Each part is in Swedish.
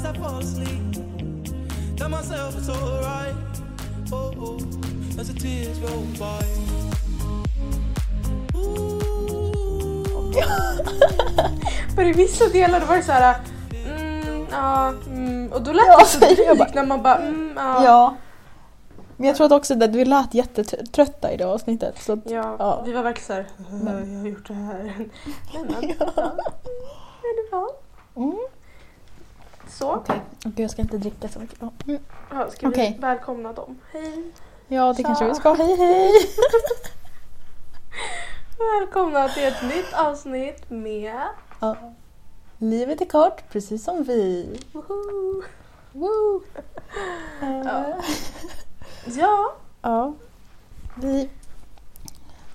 as I fall asleep. Tell myself it's alright. Oh, oh, as the tears roll by. För i vissa delar var det så här. Mm, ja, mm, och då lät Ja, det så drygt när man bara mm, ja. Ja. Men jag tror att också att vi lät jättetrötta i det avsnittet. Så att, Ja, Ja. vi var verkligen såhär, jag har gjort det här. Men, men, ja. Men det var mm. Så. Okej, Okej, jag ska inte dricka så mycket. Ja, mm. Ja, ska Okej. vi välkomna dem? Hej! ja det Så. kanske vi ska. Hej hej! Välkomna till ett nytt avsnitt med Ja. Livet är kort, precis som vi. Woho! Woo. Ja. Eh, Ja, ja. Vi...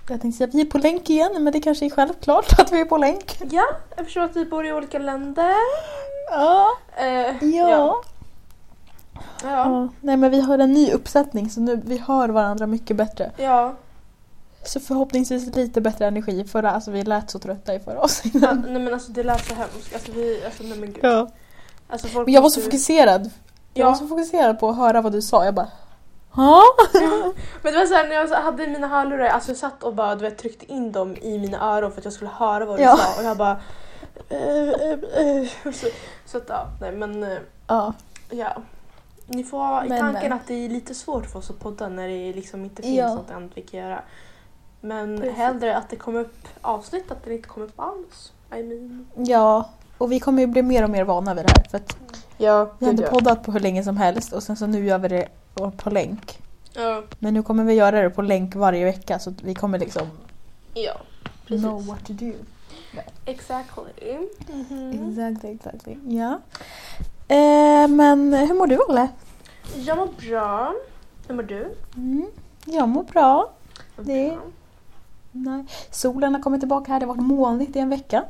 Jag tänkte säga vi är på länk igen, men det kanske är självklart att vi är på länk. ja, förstår att vi bor i olika länder. Ja. Eh, Ja. ja. Ja. ja. Nej men vi har en ny uppsättning så nu vi hör varandra mycket bättre. ja. Så förhoppningsvis lite bättre energi. Förra, alltså vi lät så trötta i förra Ja, avsnittet. nej men alltså det lät så hemskt. Alltså vi, alltså nej men gud. Ja. Alltså, folk Men jag var så måste- fokuserad. Jag Ja. var så fokuserad på att höra vad du sa. Jag bara... Ja. Men det var såhär när jag hade mina hörlurar, alltså jag satt och bara du vet, tryckte in dem i mina öron för att jag skulle höra vad du Ja. sa och jag bara... eh, eh, eh. Så, så att ja, nej men ja. ja. Ni får ha i Men, tanken men. att det är lite svårt för oss att podda när det liksom inte finns Ja. något annat vi kan göra. Men Precis. hellre att det kommer upp avsnitt att det inte kommer upp alls. I mean. Ja. Och vi kommer ju bli mer och mer vana vid det här. För att Ja, vi har inte poddat på hur länge som helst och sen så nu gör vi det på länk. Ja, Men nu kommer vi göra det på länk varje vecka så att vi kommer liksom ja precis. know what to do. Exactly. Mhm. Exactly, exactly. Ja. Eh, men hur mår du Olle? Jag mår bra. Hur mår du? Mm, jag mår bra. Det- Bra. Nej. Solen har kommit tillbaka här. Det har varit molnigt i en vecka.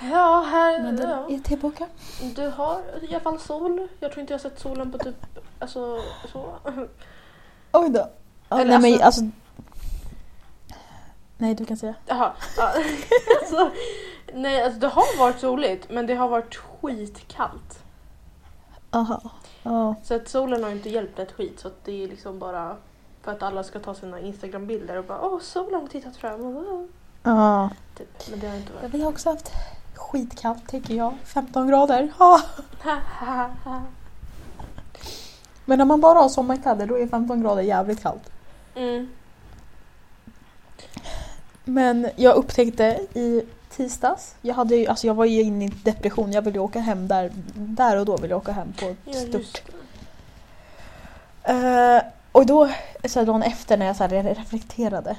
Ja, här... Men den ja. är tillbaka. Du har i alla fall sol. Jag tror inte jag har sett solen på typ... Alltså så. Oj då. Ja, Eller nej, men, alltså- alltså... Nej, du kan säga. Jaha. Ja. alltså, nej, alltså det har varit soligt men det har varit skitkallt. Aha. Ja. Så att solen har inte hjälpt ett skit så att det är liksom bara för att alla ska ta sina Instagram-bilder och bara åh solen har tittat fram. Wow. Ja. Typ. Men det har inte varit. Vi har också haft skitkallt tänker jag. 15 grader. Ja. Men när man bara har sommarkläder då är 15 grader jävligt kallt. mm. Men jag upptäckte i tisdags, jag, hade ju, alltså jag var ju inne i depression, jag ville åka hem där, där och då ville jag åka hem på ett stort. Eh, och då, så här, dagen efter när jag så här, reflekterade,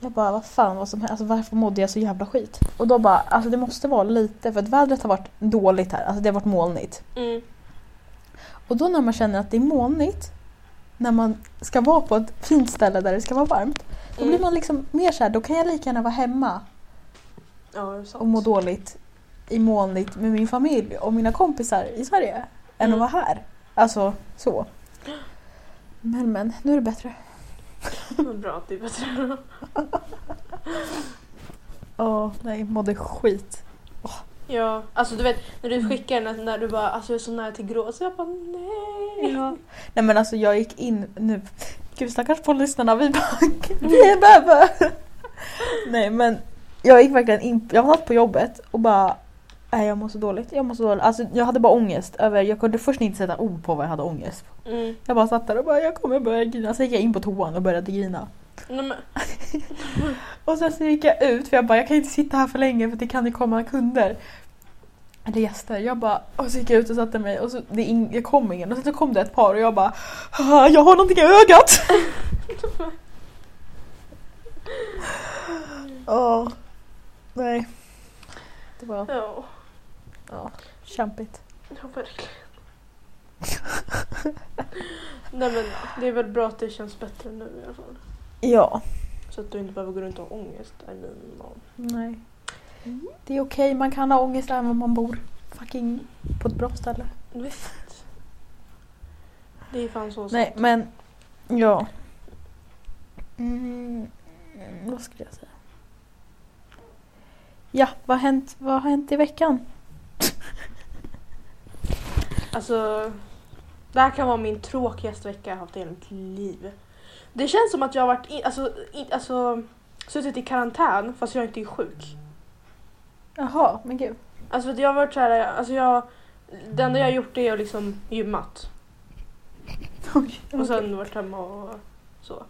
jag bara vad fan vad som alltså varför mådde jag så jävla skit? Och då bara, alltså det måste vara lite, för att vädret har varit dåligt här, alltså det har varit molnigt. Mm. Och då när man känner att det är molnigt, när man ska vara på ett fint ställe där det ska vara varmt, då Mm. blir man liksom mer så här, då kan jag lika gärna vara hemma Ja, och må dåligt i molnigt med min familj och mina kompisar i Sverige än Mm. att vara här. Alltså så. Men men, nu är det bättre. Vad bra att det är bättre. Åh nej, mådde skit. Ja, alltså du vet när du skickar den när du bara alltså jag är så nära till gråt så jag bara nej. Ja. Nej men alltså jag gick in nu. Gud stackars på lyssnarna, vi bara vi är bebbe. Nej men jag gick verkligen in, jag var på jobbet och bara Nej jag mår så dåligt, jag mår så dåligt. Alltså jag hade bara ångest över, jag kunde först inte sätta ord på vad jag hade ångest på. Mm. Jag bara satt där och bara jag kommer börja grina. Så gick jag in på toan och började grina. Men, Och sen så gick jag ut för jag bara jag kan inte sitta här för länge för det kan ju komma kunder. Eller gäster. Jag bara, och så gick jag ut och satte mig och så det är ing, jag kom ingen och sen så kom det ett par och jag bara "Ah, jag har någonting i ögat. Åh. Nej. Det var ja, ja, kämpigt. ja verkligen. Nej men det är väl bra att det känns bättre nu i alla fall. Ja. Så att du inte behöver gå runt och ha ångest. I mean, ja. Nej. Det är okej, man kan ha ångest även om man bor fucking på ett bra ställe. Visst. Det är fan så Nej, sant. men ja. Mm, vad skulle jag säga? Ja, vad har hänt, vad har hänt i veckan? Alltså, det här kan vara min tråkigaste vecka jag haft i hela mitt liv. Det känns som att jag har varit in, alltså, in, alltså, suttit i karantän fast jag inte är sjuk. Jaha, men gud. Alltså för att jag har varit såhär, alltså jag, det enda jag har gjort är att liksom gymmat. Oj, Och sen varit hemma och så.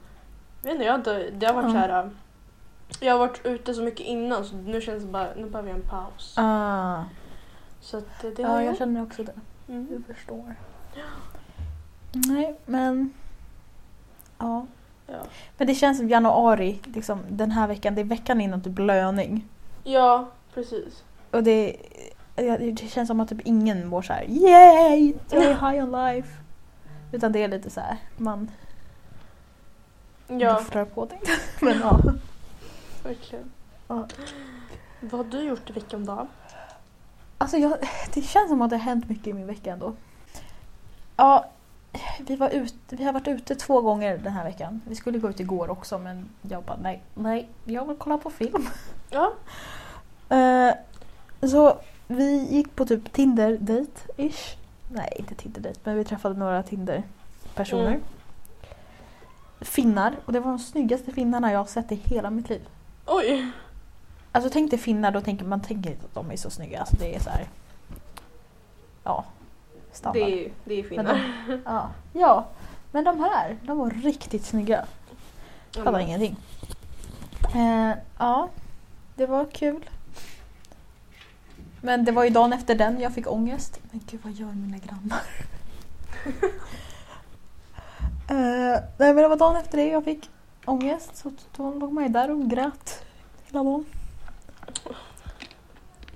Jag vet inte, jag har inte, det har varit Ja. så här. Jag har varit ute så mycket innan så nu känns det bara, nu behöver jag en paus. Ah. Så att det, har Ja, jag jag gjort. känner också det. Mm. Jag förstår. Nej, men... Ja. Ja. Men det känns som januari, liksom, den här veckan, det är veckan innan typ löning. ja, precis. Och det, det känns som att typ ingen mår så här yay, jag är high on life. Utan det är lite så här, man Ja, buffrar på det. Men ja. verkligen. Ja. Vad har du gjort i veckan då? Alltså jag, det känns som att det har hänt mycket i min vecka ändå. Ja, vi, var ut, vi har varit ute två gånger den här veckan. Vi skulle gå ut igår också men jag bara nej, nej, jag vill kolla på film. Ja. Eh, så vi gick på typ Tinder-date-ish. Nej, inte Tinder-date men vi träffade några Tinder-personer. Mm. Finnar och det var de snyggaste finnarna jag har sett i hela mitt liv. Oj! Alltså tänk dig finnar, då tänker man tänker inte att de är så snygga. Alltså det är så här. Ja, standard. Det är, det är finnar. de, ja, ja, men de här, de var riktigt snygga. Fattar Mm. ingenting. Eh, ja, det var kul. Men det var ju dagen efter den jag fick ångest. Men gud vad gör mina grannar? eh, nej men det var dagen efter det jag fick ångest. Så då låg man ju där och grät hela dagen.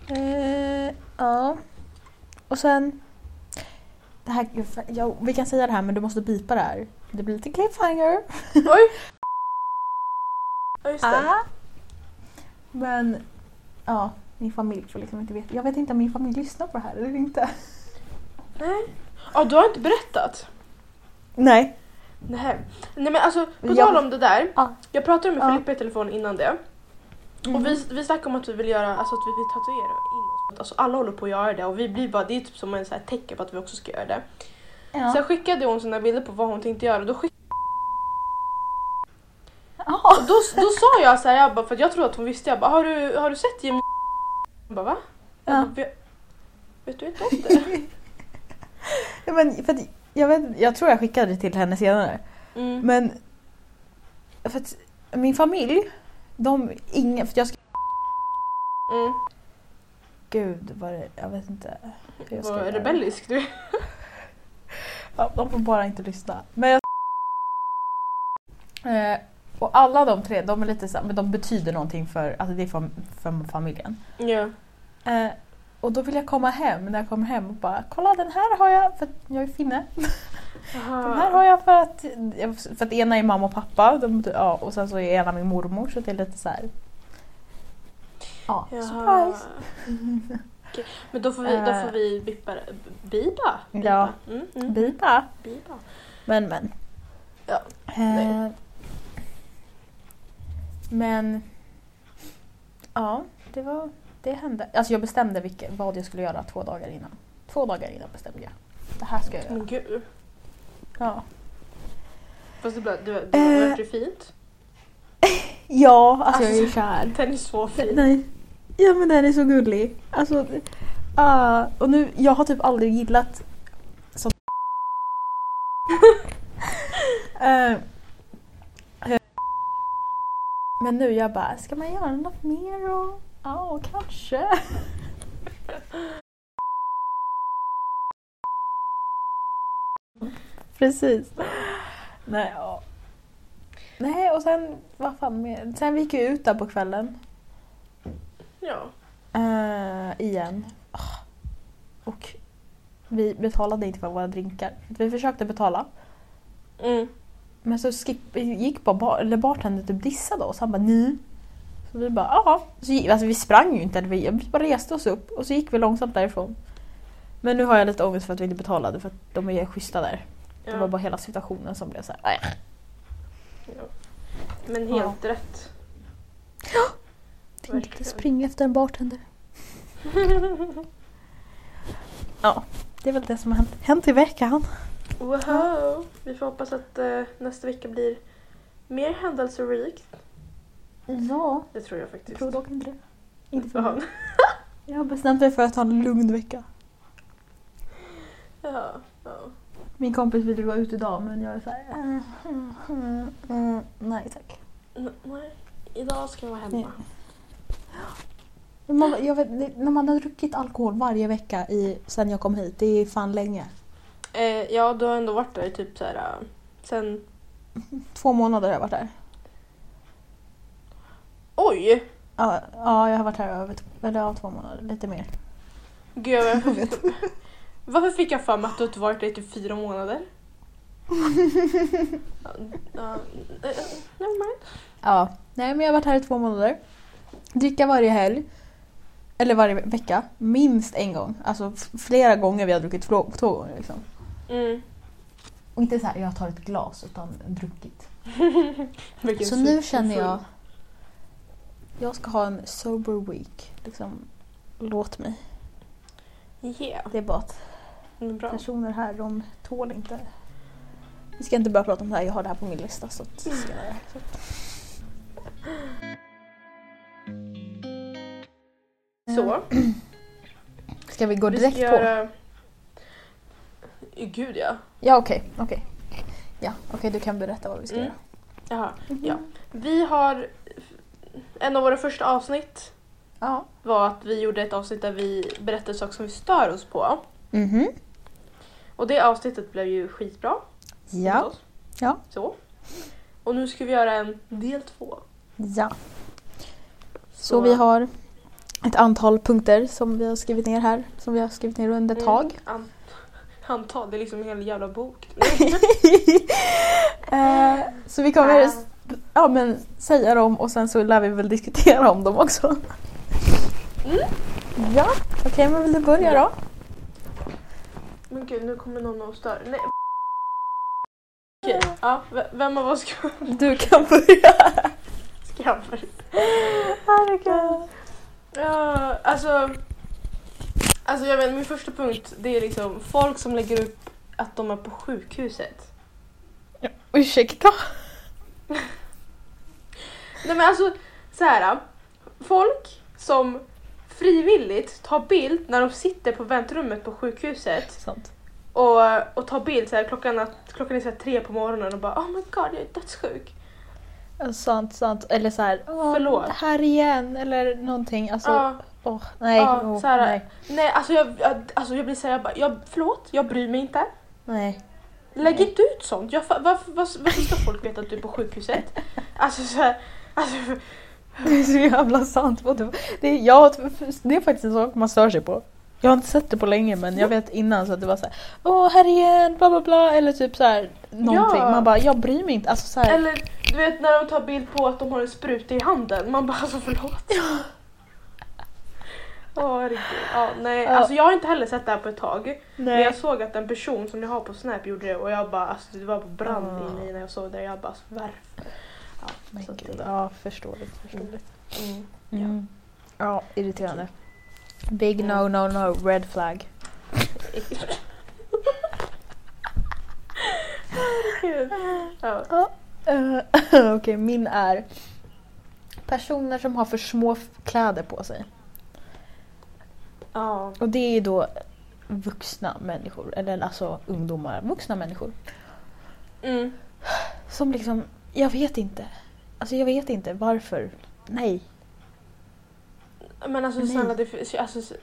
Eh, ja. Och sen... Det här, ja, vi kan säga det här men du måste bipa det här. Det blir lite cliffhanger. Oj! Ja, just det. Ah. Men ja, min familj får liksom inte veta. Jag vet inte om min familj lyssnar på det här eller inte. Nej. Ja, du har inte berättat? Nej. Nej. Nej men alltså, på Jag- tal om det där. Ja. Jag pratade med Ja. Filippa i telefon innan det. Mm. Och vi, vi snackade om att vi vill göra, alltså att vi vill tatuera in oss. Alltså alla håller på att göra det och vi blir bara, det är typ som en så här tecken på att vi också ska göra det. Ja. Sen skickade hon sina bilder på vad hon tänkte göra. Då, skick, Ja. då, då sa jag så här, jag bara, för att jag tror att hon visste, jag bara, har du, har du sett Jimmy? Hon bara va? Jag Ja. bara, vet, vet du inte om det? Ja, men för att, jag, vet, jag tror jag skickade det till henne senare. Mm. Men för att min familj, de ingen, för jag ska, Mm. gud vad det, jag vet inte. hur jag ska Vad rebellisk du. Ja, de får bara inte lyssna. Men jag... eh, och alla de tre, de är lite så men de betyder någonting för, alltså det är för, för familjen. Ja. Eh, och då vill jag komma hem, när jag kommer hem och bara kolla den här har jag, för att jag är finne. Den här har jag för att, för att ena är mamma och pappa de, ja, och sen så är ena min mormor så det är lite så här. Ja, Jaha. surprise! Men då får vi, då får vi bippa. Bipa? bipa. Ja. Mm, mm. Bipa! Bipa. Men men. Ja, Eh. Men ja, det var det hände. Alltså jag bestämde vilka, vad jag skulle göra två dagar innan. Två dagar innan bestämde jag. Det här ska jag göra. Men gud. Ja, Fast det blev, det, det, Eh. vart ju fint. ja alltså, jag är ju Alltså, kär. Den är så fin. Nej. Ja men den är så gullig. Alltså, ah, och nu, jag har typ aldrig gillat sånt. Eh, men nu jag bara, ska man göra något mer? Och, ja, kanske. Precis. Nej, ja. Nej, och sen, vad fan mer? Sen vi gick vi ut där på kvällen. Ja. Eh, igen. Ah. Och vi betalade inte för våra drinkar. Vi försökte betala. Mm. Men så skip, gick bara bar, eller bartendern typ dissade oss. Han bara ni. Så vi bara gick, alltså vi sprang ju inte. Vi, vi bara reste oss upp och så gick vi långsamt därifrån. Men nu har jag lite ångest för att vi inte betalade för att de är schyssta där. Det Ja. var bara hela situationen som blev så här. "Aj." ja. Men helt rätt. Tänkte inte Verkligen. springa efter en bartender. Ja. det är väl det som har hänt, hänt i veckan. Wow. Vi får hoppas att eh, nästa vecka blir mer händelserikt. Ja, Det tror jag jag faktiskt. tror dock inte det. Inte för mig. Jag har bestämt mig för att ha en lugn vecka. Ja. ja. Min kompis ville gå ut idag men jag är såhär... Mm, mm, mm, mm, nej tack. N- nej, idag ska jag vara hemma. Men Man, jag vet, det- när man har druckit alkohol varje vecka i, sen jag kom hit, det är fan länge. Eh, ja, du har ändå varit där i typ så här eh, sen... Två månader har jag varit där. Oj! Ja, ja jag har varit här över eller, ja, två månader, lite mer. Gud, jag Varför fick jag för mig att du inte varit där i typ fyra månader? Ja, ja, eh, never mind. Ja, nej men jag har varit här i två månader. Dricka varje helg. Eller varje ve- vecka. Minst en gång. Alltså flera gånger vi har druckit två, två gånger liksom. Mm. Och inte så här, jag tar ett glas utan druckit. Så nu känner jag, jag ska ha en sober week. Liksom, låt mig. Yeah, Det är bara att bra. personer här, de tål inte. Vi ska inte börja prata om det här, jag har det här på min lista. Så att, Mm. jag, så. Ska vi gå vi direkt ska på? göra... Gud ja. Ja okej, okej. Ja, okej du kan berätta vad vi ska Mm. göra. Jaha, ja. Vi har... En av våra första avsnitt Ja. var att vi gjorde ett avsnitt där vi berättade saker som vi stör oss på. Mhm. Och det avsnittet blev ju skitbra. Ja. Ja. Så. Och nu ska vi göra en del två. Ja. Så vi har ett antal punkter som vi har skrivit ner här. Som vi har skrivit ner under ett tag. Mm, an- antal, det är liksom en hel jävla bok. Eh, så vi kommer ja, men, säga dem och sen så lär vi väl diskutera om dem också. Mm. Ja, okej men vill du börja då? Men gud, nu kommer någon och stör. Nej. Okej, ja, v- vem av oss ska, Du kan börja. ska jag börja? Herregud. Ja, alltså. Alltså jag vet, min första punkt det är liksom folk som lägger upp att de är på sjukhuset. Ursäkta? Nej men alltså så här. Folk som frivilligt tar bild när de sitter på väntrummet på sjukhuset Sant. och, och tar bild så här, klockan, att, klockan är så här tre på morgonen och bara oh my god jag är dödssjuk. Ja, Sant, sant. Eller så här, åh, Förlåt. här igen eller någonting. Alltså, Ja. Åh, nej, Ja, åh, så här, nej. Nej alltså jag, jag, alltså jag blir såhär, jag bara, jag, förlåt jag bryr mig inte. nej. Lägg Nej. inte ut sånt. Jag, varför, varför, varför ska folk veta att du är på sjukhuset? Alltså så här, alltså, Det är så jävla sant. Det är, jag, det är faktiskt en sak man stör sig på. Jag har inte sett det på länge men jag vet innan så att det var så här, åh här igen, bla bla bla eller typ så här någonting. Ja. Man bara, jag bryr mig inte. Alltså så här, Eller du vet när de tar bild på att de har en spruta i handen. Man bara alltså förlåt. Åh herregud. Ja, nej. Ja. Alltså jag har inte heller sett det här på ett tag. Men nej. jag såg att en person som jag har på Snap gjorde det och jag bara alltså det var på brand Ah. inne i när jag såg det. Jag bara alltså, varför? Ja, Men så gud, det- ja, förståeligt. förståeligt. Mm. Mm. Ja, irriterande. Big Mm. no no no, red flag. Ja. Eh, Okej, min är personer som har för små kläder på sig. Ja. Och det är då vuxna människor, eller alltså ungdomar, vuxna människor. Mm. Som liksom, jag vet inte. Alltså jag vet inte varför. Nej. Men alltså Nej. snälla, det ju alltså,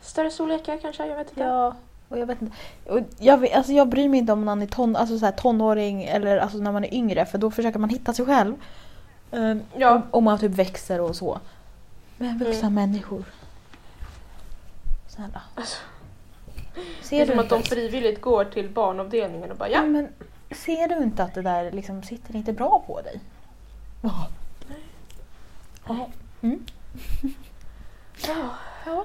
större storlekar kanske? Jag vet inte. Ja, och jag vet inte. Och jag, alltså jag bryr mig inte om man är ton, alltså så här tonåring eller alltså när man är yngre för då försöker man hitta sig själv. Um, Ja. om, om man typ växer och så. Men vuxna Mm. människor. Snälla. Alltså, det Ser är du som att de frivilligt går till barnavdelningen och bara Ja. ja. men ser du inte att det där liksom sitter inte bra på dig? Ja. Ja. Mm. Ja. Ja.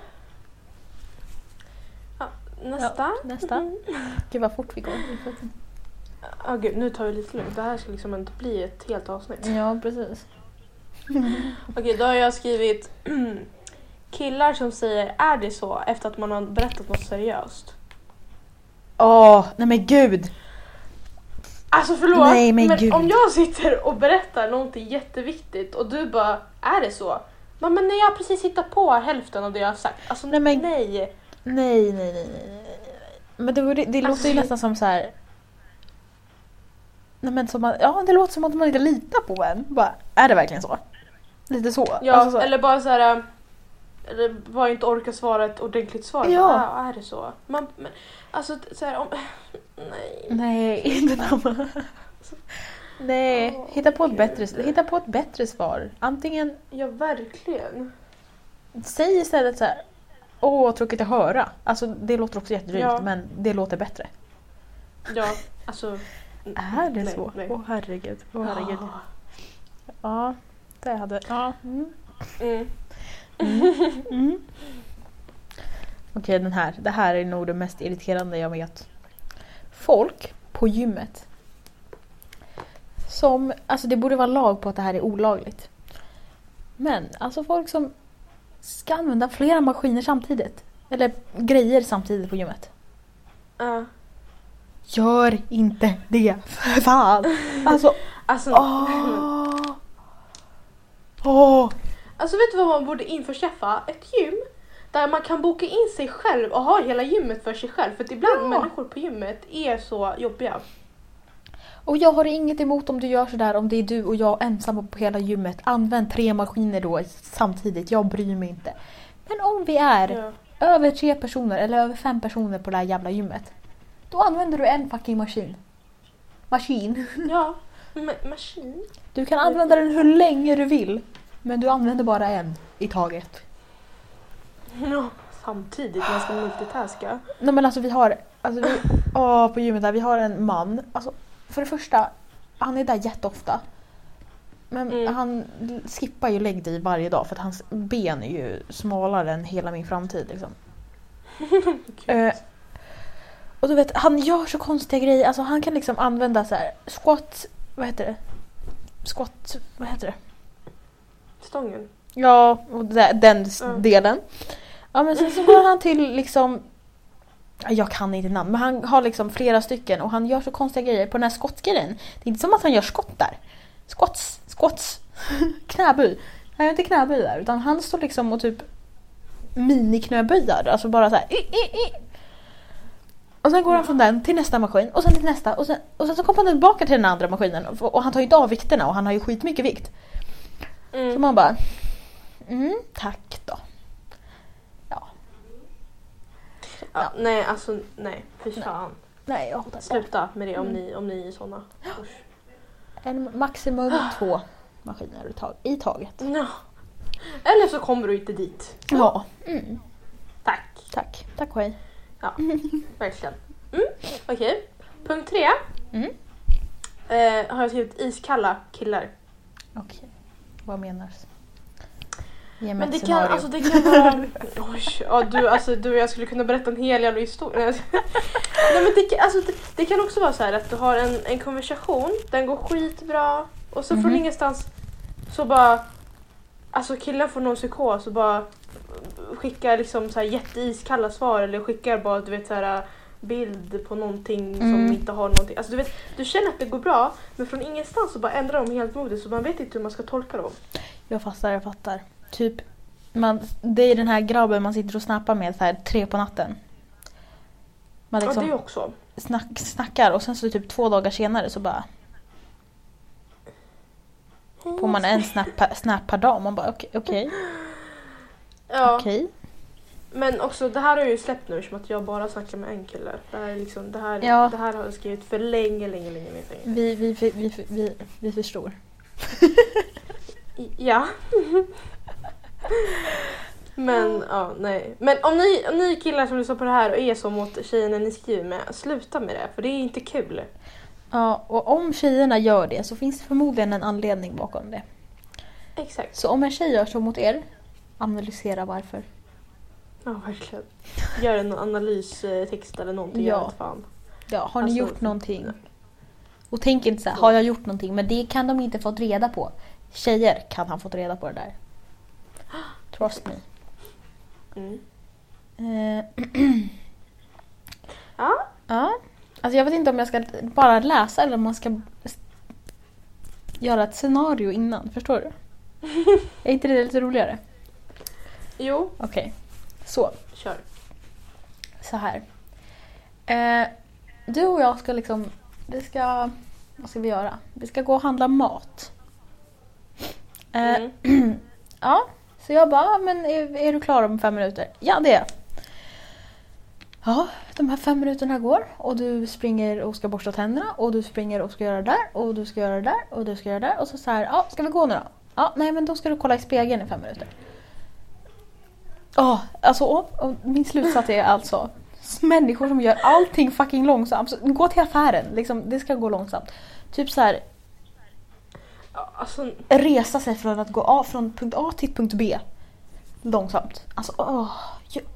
Ja, Nästa. Nästa. Mm. Gud vad fort vi går. Ja gud, nu tar vi lite lugnt. Det här ska liksom inte bli ett helt avsnitt. Ja precis. Okej, då har jag skrivit killar som säger är det så efter att man har berättat något seriöst. Åh, nej men gud! Alltså förlåt, Nej, men men, gud. om jag sitter och berättar någonting jätteviktigt och du bara, är det så? Men, men när jag precis hittat på hälften av det jag har sagt. Alltså Nej, nej. men- nej. Nej, nej, nej, nej, nej. nej. Men det, vore- det låter ju Alltså- nästan som så här. Nej men som att, ja det låter som att man inte litar på en. Bara, är det verkligen så? Lite så. Ja, Alltså så. eller bara så här. Eller bara inte orka svara ett ordentligt svar. Ja. Ja. är det så? Man, men, alltså så här, om... Nej. Nej, inte namn. Nej, Åh, hitta på, ett bättre, hitta på ett bättre svar. Antingen Ja, verkligen. säg istället så här. Åh, vad tråkigt att höra. Alltså det låter också jättedrygt Ja. men det låter bättre. Ja, alltså... Är det nej, så? Åh herregud. Åh herregud. Ah. Ja, det hade... Ja. Mm. Mm. Mm. Okej, den här. Det här är nog det mest irriterande jag vet. Folk på gymmet. Som, alltså det borde vara lag på att det här är olagligt. Men alltså folk som ska använda flera maskiner samtidigt. Eller grejer samtidigt på gymmet. Ja. Gör inte det, för fan! Alltså, Alltså, åh! Åh! Alltså vet du vad man borde införskaffa? Ett gym där man kan boka in sig själv och ha hela gymmet för sig själv. För att ibland Ja. människor på gymmet är så jobbiga. Och jag har inget emot om du gör sådär om det är du och jag ensamma på hela gymmet. Använd tre maskiner då samtidigt, jag bryr mig inte. Men om vi är Ja. över tre personer eller över fem personer på det här jävla gymmet. Då använder du en fucking maskin. Maskin. ja. Ma- maskin? Du kan använda den hur länge du vill. Men du använder bara en i taget. Ja. Samtidigt, man ska multitaska. Nej men alltså vi har, alltså vi, åh, på gymmet där, vi har en man. Alltså, för det första, han är där jätteofta. Men Mm. han skippar ju leg day varje dag för att hans ben är ju smalare än hela min framtid. Liksom. Eh, och du vet, han gör så konstiga grejer. Alltså han kan liksom använda så här squat, vad heter det? Squat, vad heter det? Stången. Ja, och de- den Mm. delen. Ja men sen så går han till liksom jag kan inte namn, men han har liksom flera stycken och han gör så konstiga grejer på den här skottgrejen. Det är inte som att han gör skott där. Skotts, skotts, knäböj. Han gör inte knäböj där utan han står liksom och typ miniknöböjar. Alltså bara så här. i, i, i. Och sen går han från den till nästa maskin och sen till nästa och sen, och sen så kommer han tillbaka till den andra maskinen och, och han tar ju inte av vikterna och han har ju skitmycket vikt. Så Mm. man bara, mm, tack då. Ja, nej, alltså nej. Fy fan. Nej, jag hatar Sluta med det om Mm. ni, om ni är såna. Usch. En maximum två maskiner i, tag- i taget. Ja. Eller så kommer du inte dit. Ja. Mm. Tack. Tack. Tack och hej. Verkligen. Mm. Okej. Punkt tre. Mm. Eh, har jag skrivit iskalla killar. Okej. Vad menas? Ge mig Men ett det kan, scenario. alltså, det kan vara... Oj, ja, du, alltså, du jag skulle kunna berätta en hel jävla historia. Nej, men det, kan- alltså, det, det kan också vara så här att du har en, en konversation, den går skitbra och så från Mhm. ingenstans så bara... Alltså killen får någon psykos och bara skickar liksom så här jätteiskalla svar eller skickar bara du vet så här bild på någonting som Mm. inte har någonting. Alltså du vet, du känner att det går bra men från ingenstans så bara ändrar de helt modet så man vet inte hur man ska tolka dem. Jag fattar, jag fattar. Typ, man, det är den här grabben man sitter och snappar med så här tre på natten. Man Ja liksom det också. snack, snackar och sen så typ två dagar senare så bara får man en snap, snap per dag. Man bara okej, okej, Ja. okej. Men också det här har jag ju släppt nu som att jag bara snackar med en kille. Det här, är liksom, det här, Ja. det här har jag skrivit för länge, länge, länge, länge. länge. Vi, vi, vi, vi, vi, vi förstår. I- Ja. Men ja, nej. Men om ni, om ni killar som lyssnar på det här och är så mot tjejerna ni skriver med, sluta med det för det är inte kul. Ja, och om tjejerna gör det så finns det förmodligen en anledning bakom det. Exakt. Så om en tjej gör så mot er, analysera varför. Ja, verkligen. Gör en analystext eller någonting. Ja. Fan. Ja, har ni Alltså- gjort någonting? Och tänk inte så här, har jag gjort någonting? Men det kan de inte fått reda på. Tjejer kan ha fått reda på det där. Trust me. Mm. Eh, Ja, Ja. Alltså jag vet inte om jag ska bara läsa eller om man ska göra ett scenario innan. Förstår du? är inte det lite roligare? Jo, Okej. Så. kör. Så här. Eh, du och jag ska liksom... Vi ska... Vad ska vi göra? Vi ska gå och handla mat. Eh, Mm. Ja, så jag bara, "Ah, men är, är du klar om fem minuter? Ja, det är jag. Ja, de här fem minuterna går och du springer och ska borsta tänderna och du springer och ska göra det där och du ska göra det där och du ska göra det där och så så här, ja, ska vi gå nu då? Ja, nej men då ska du kolla i spegeln i fem minuter. Ja, alltså och, och min slutsats är alltså människor som gör allting fucking långsamt. Så gå till affären, liksom, det ska gå långsamt. Typ så här, Alltså, resa sig från att gå av från punkt A till punkt B. Långsamt. Alltså åh,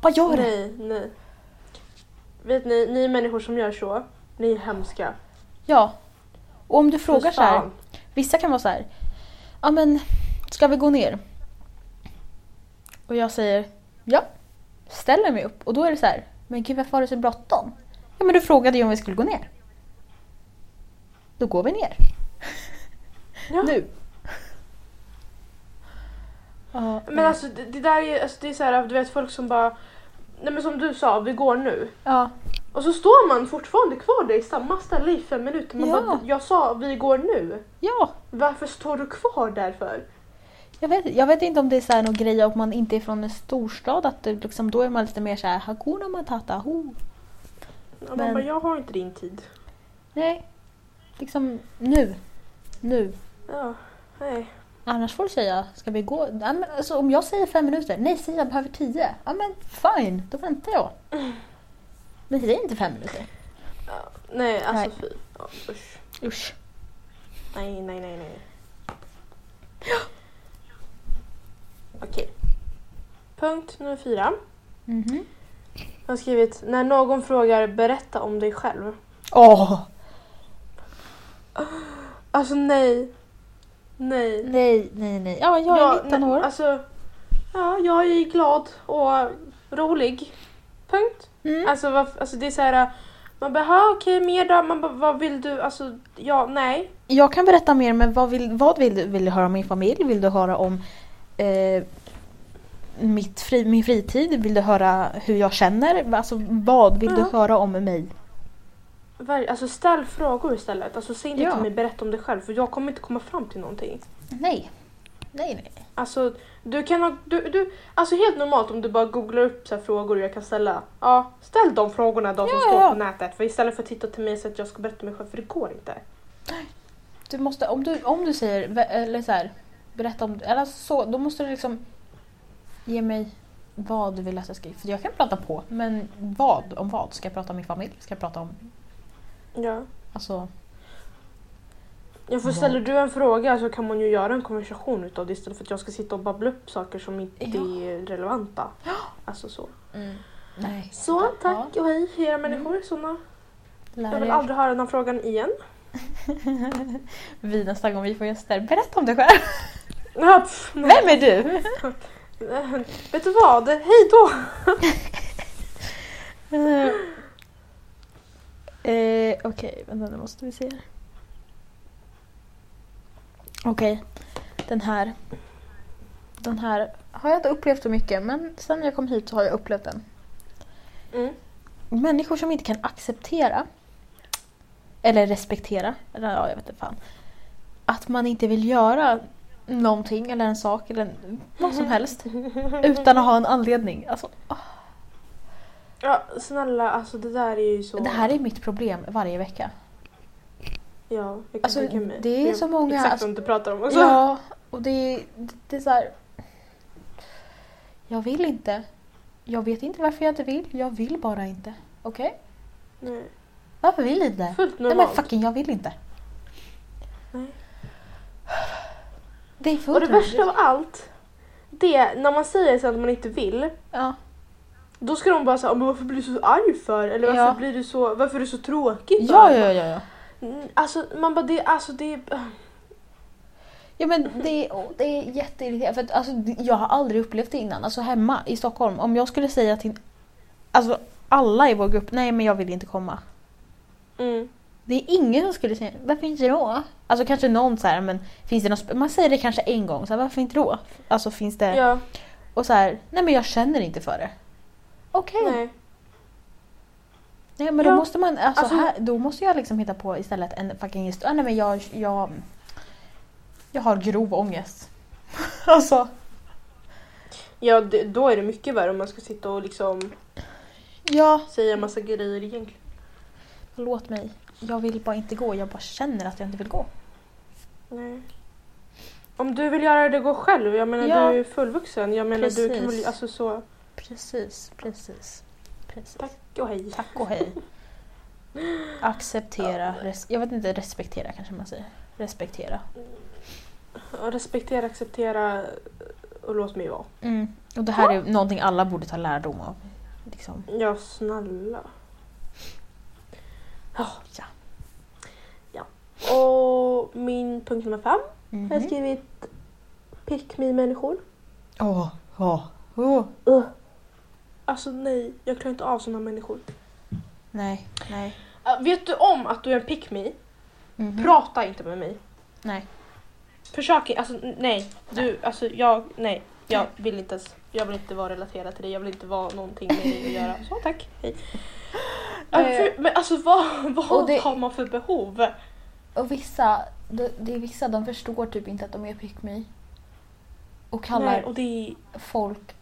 vad gör du? nej, nej. Vet ni, ni människor som gör så, ni är hemska. Ja. Och om du frågar så här, vissa kan vara så här, ja men ska vi gå ner? Och jag säger ja, ställer mig upp och då är det så här, men gud varför har du så bråttom? Ja men du frågade ju om vi skulle gå ner. Då går vi ner. Ja. Nu. Ja, Men alltså det, det där är, alltså, det är så här, du vet folk som bara Nej men som du sa, vi går nu. ja. Och så står man fortfarande kvar där i samma ställe i fem minuter. Man Ja. bara, jag sa vi går nu. ja. Varför står du kvar där för? Jag vet, jag vet inte om det är så här någon grej om man inte är från en storstad att det liksom, då är man lite mer så här Hakuna Matata. Ho. Ja, Man Men- bara, jag har inte din tid. Nej, liksom nu. Nu. Ja, nej. Annars får du säga, ska vi gå? Ja, men, alltså, om jag säger fem minuter, nej säg jag behöver tio. Ja men fine, då väntar jag. Men säg inte fem minuter. Ja, nej, alltså fy. Ja, usch. Usch. Nej, nej, nej, nej. Okej. Punkt nummer fyra. Mhm. Jag har skrivit, när någon frågar berätta om dig själv. Åh! Alltså nej. Nej. Nej, nej, nej. Ja, jag är Ja, 19 nej, år. Alltså, ja, jag är glad och rolig. Punkt. Mm. Alltså, vad, alltså det är så här. Man bara, "Ha, okej mer då? Man bara, vad vill du? Alltså, ja, nej. Jag kan berätta mer, men vad vill, vad vill, du, vill du höra om min familj? Vill du höra om eh, mitt fri, min fritid? Vill du höra hur jag känner? Alltså vad vill Ja. du höra om mig? Alltså ställ frågor istället. Alltså säg inte Ja. till mig berätta om dig själv för jag kommer inte komma fram till någonting. Nej. Nej, nej. Alltså du kan ha, du, du, alltså helt normalt om du bara googlar upp så här frågor jag kan ställa. Ja, ställ de frågorna då som Ja, står ja. på nätet. För istället för att titta till mig så att jag ska berätta om mig själv för det går inte. Du måste, om du, om du säger, eller så här, berätta om, eller så, då måste du liksom ge mig vad du vill att jag ska, för jag kan prata på, men vad, om vad? Ska jag prata om min familj? Ska jag prata om, Ja. alltså, Ja, för Vad? ställer du en fråga så kan man ju göra en konversation utav det istället för att jag ska sitta och babbla upp saker som inte Ja. är relevanta. Alltså så. nej. Så, tack och hej era människor. Såna. Lär Jag vill er. aldrig höra den här frågan igen. Vi nästa gång vi får gäster, berätta om dig själv. Vem är du? Vet du vad? Hej då! eh, Okej, vänta nu måste vi se. Okej, den här. Den här har jag inte upplevt så mycket men sen jag kom hit så har jag upplevt den. Mm. Människor som inte kan acceptera eller respektera, eller ja, jag vet inte fan. Att man inte vill göra någonting eller en sak eller en, vad som helst utan att ha en anledning. Alltså, ah, Ja, snälla, alltså det där är ju så... det här är mitt problem varje vecka. Ja, jag kan Alltså, tänka mig. det är så många- Exakt alltså- du pratar om också. Ja, och det, är- det är så här. Jag vill inte. Jag vet inte varför jag inte vill. Jag vill bara inte. Okej? Nej. Varför vill du inte? Fullt Nej men normalt. fucking jag vill inte. Nej. Det är fullt Och det värsta av allt, det när man säger så att man inte vill, Ja. då ska de bara säga men varför blir du så arg för? Eller varför Ja. blir du så, varför är du så tråkig för? Ja, ja, ja, ja. Mm, Alltså man bara det, alltså det, Ja men det, är- det är jätteirriterande för att alltså, jag har aldrig upplevt det innan. Alltså hemma i Stockholm, om jag skulle säga till alltså, alla i vår grupp, nej men jag vill inte komma. Mm. Det är ingen som skulle säga varför inte då? Alltså kanske någon så här, men finns det någon, man säger det kanske en gång, så här, varför inte då? Alltså finns det, Ja, och så här, nej men jag känner inte för det. Okej, nej. nej. men då Ja, måste man, alltså, alltså- här, då måste jag liksom hitta på istället en fucking historia. Nej men jag, jag, jag har grov ångest. alltså, Ja, det, då är det mycket värre om man ska sitta och liksom ja, säga massa grejer egentligen. låt mig. Jag vill bara inte gå, jag bara känner att jag inte vill gå. Nej. Om du vill göra det, gå själv. Jag menar, Ja. du är fullvuxen. Jag menar, du kan väl Precis. alltså så... Precis, precis. precis. Tack och hej. Tack och hej. Acceptera, res- jag vet inte, respektera kanske man säger. Respektera. Och Respektera, acceptera och låt mig vara. Mm. Och det här är någonting alla borde ta lärdom av. Liksom. Ja, snälla. Ja. Ja. ja. Och min punkt nummer fem har jag Mhm. skrivit Pick me-människor. Åh, åh, åh. Uh. Alltså nej, jag klarar inte av sådana människor. Nej, nej. Uh, vet du om att du är en pick me? Mhm. Prata inte med mig. Nej. Försök inte, alltså nej. Du, alltså jag, nej. Jag vill inte jag vill inte vara relaterad till dig, jag vill inte vara någonting med dig att göra. Så tack, hej. Ja, Eh, för, men alltså vad, vad det- har man för behov? Och vissa, det, det är vissa, de förstår typ inte att de är pick me. Och kallar Nej, och det folk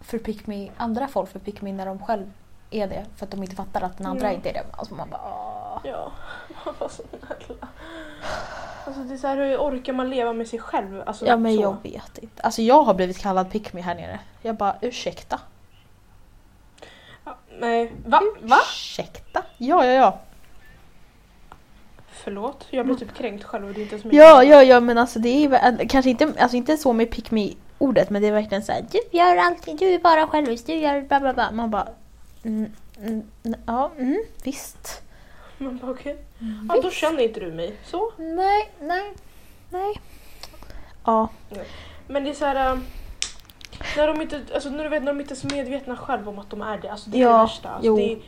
för pick me, andra folk för pick me när de själv är det. För att de inte fattar att den andra Ja. inte är det. Alltså man bara åh. ja, vad snälla. Alltså det är så här, hur orkar man leva med sig själv? Alltså, Ja men så. jag vet inte. Alltså jag har blivit kallad pick me här nere. Jag bara ursäkta. Nej, va? Va? Ursäkta? Ja ja ja. Förlåt, jag blir typ kränkt själv och det är inte som Ja ja ja men alltså det är väl- kanske inte, alltså inte så med pick me ordet men det är verkligen så här. Du gör allting, du är bara självisk, du gör bla bla bla. Man bara mm, mm, mm, ja mm, visst. Man bara okej. Ja, då känner inte du mig. Så. Nej, nej, nej. Ja. Men det är så här. När de inte, alltså när du vet när de inte är så medvetna själva om att de är det. Alltså det är Ja, det värsta. Alltså jo. det, är-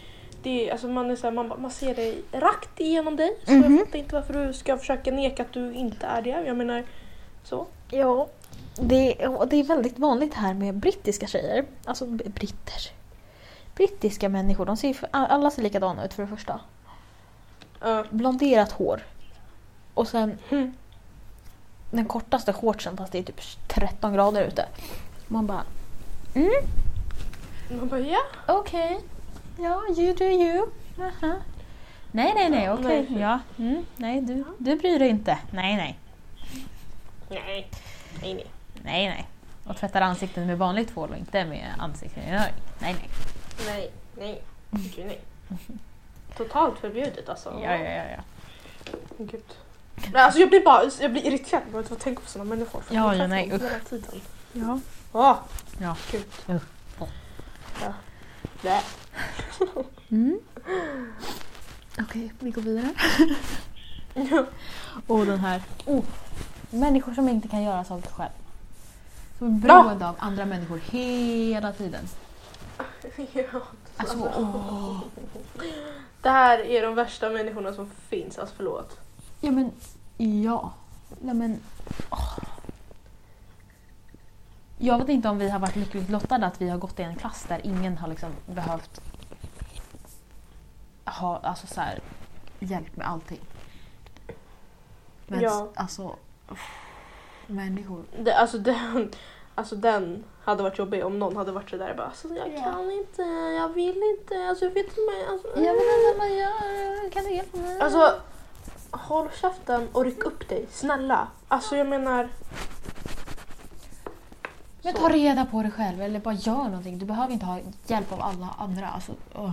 det, är- alltså man, är så här, man, man ser det rakt igenom dig. Så Mhm. jag fattar inte varför du ska försöka neka att du inte är det. Jag menar så. Ja. Det, och det är väldigt vanligt här med brittiska tjejer. Alltså b- britter. Brittiska människor, de ser, alla ser likadana ut för det första. Ja. Blonderat hår. Och sen Mm. den kortaste shortsen fast det är typ 13 grader ute. Man bara mm, Man bara ja. okej. Ja, you do you. Aha. Nej, nej, nej, okej. nej. Ja, mm, nej, du, du bryr dig inte. Nej, nej. Nej. Nej nej. Nej, nej. Och tvättar ansiktet med vanligt tvål och inte med ansiktsrengöring. Nej, nej. Nej. Nej. Gud, nej. Totalt förbjudet alltså. Ja, ja, ja. ja. Gud. Nej, alltså jag blir bara jag blir irriterad bara att tänka på sådana människor. För Ja, jag ja, nej, usch. Hela tiden. ja. Åh, Ja. gud. Ja. Nej. Mm. Okej, vi går vidare. Ja. Och den här. Oh. Människor som inte kan göra saker själv. Som är beroende av andra människor hela tiden. Ja. Alltså, åh. Det här är de värsta människorna som finns, alltså förlåt. Ja men, ja. Nej men, åh. Jag vet inte om vi har varit lyckligt lottade att vi har gått i en klass där ingen har liksom behövt ha alltså så här, hjälp med allting. Men Ja. alltså, uff, människor. Det, alltså, den, alltså den hade varit jobbig om någon hade varit så där bara alltså, jag Ja. kan inte, jag vill inte, alltså jag vet inte. Alltså, Jag vet inte vad man gör, kan du hjälpa mig? Alltså, håll käften och ryck upp dig, snälla. Alltså jag menar... men ta reda på det själv eller bara gör någonting. Du behöver inte ha hjälp av alla andra. Alltså, åh.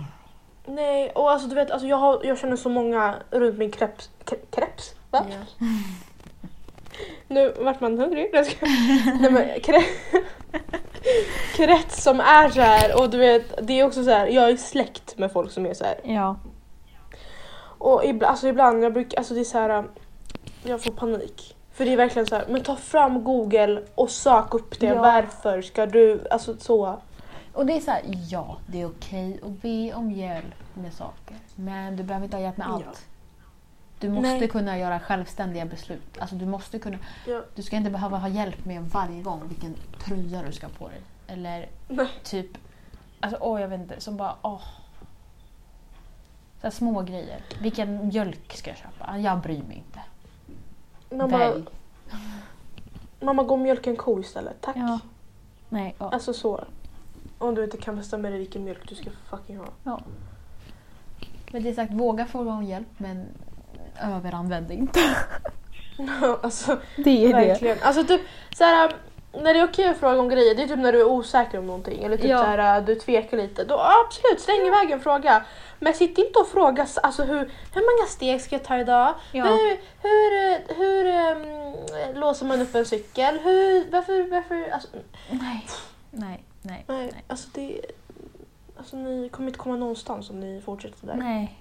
Nej, och alltså du vet, alltså, jag, har, jag känner så många runt min kreps... kre- Kreps? Va? Nu vart man hungrig. Nej, men, kre... Krets som är så här och du vet, det är också så här, jag är släkt med folk som är så här. Ja. Och ibland, alltså ibland, jag brukar, alltså det är så här, jag får panik. För det är verkligen så här, men ta fram google och sök upp det. Ja. Varför ska du, alltså så. Och det är så här, ja, det är okej att be om hjälp med saker. Men du behöver inte ha hjälp med Ja. allt. Du måste Nej. kunna göra självständiga beslut. Alltså du måste kunna... Ja. Du ska inte behöva ha hjälp med varje gång vilken tröja du ska på dig. Eller Nej. typ... Alltså åh, jag vet inte. Som bara åh. Så här små grejer. Vilken mjölk ska jag köpa? Jag bryr mig inte. Mamma, Välj. mamma gå och mjölka en ko istället, tack. Ja. Nej, ja. Alltså så. Om du inte kan bestämma dig vilken mjölk du ska fucking ha. ja. Men det är sagt, våga fråga om hjälp men överanvänd inte. alltså Det är verkligen. Alltså typ såhär, när det är okej att fråga om grejer, det är typ när du är osäker om någonting. Eller typ Ja. såhär, du tvekar lite. Då absolut, släng iväg en fråga. Men sitt inte och fråga alltså, hur, hur många steg ska jag ta idag? Ja. Hur, hur, hur ehm, låser man upp en cykel? Hur, varför, varför? Alltså, Nej, nej, nej. nej, nej. alltså det... Alltså ni kommer inte komma någonstans om ni fortsätter där. Nej.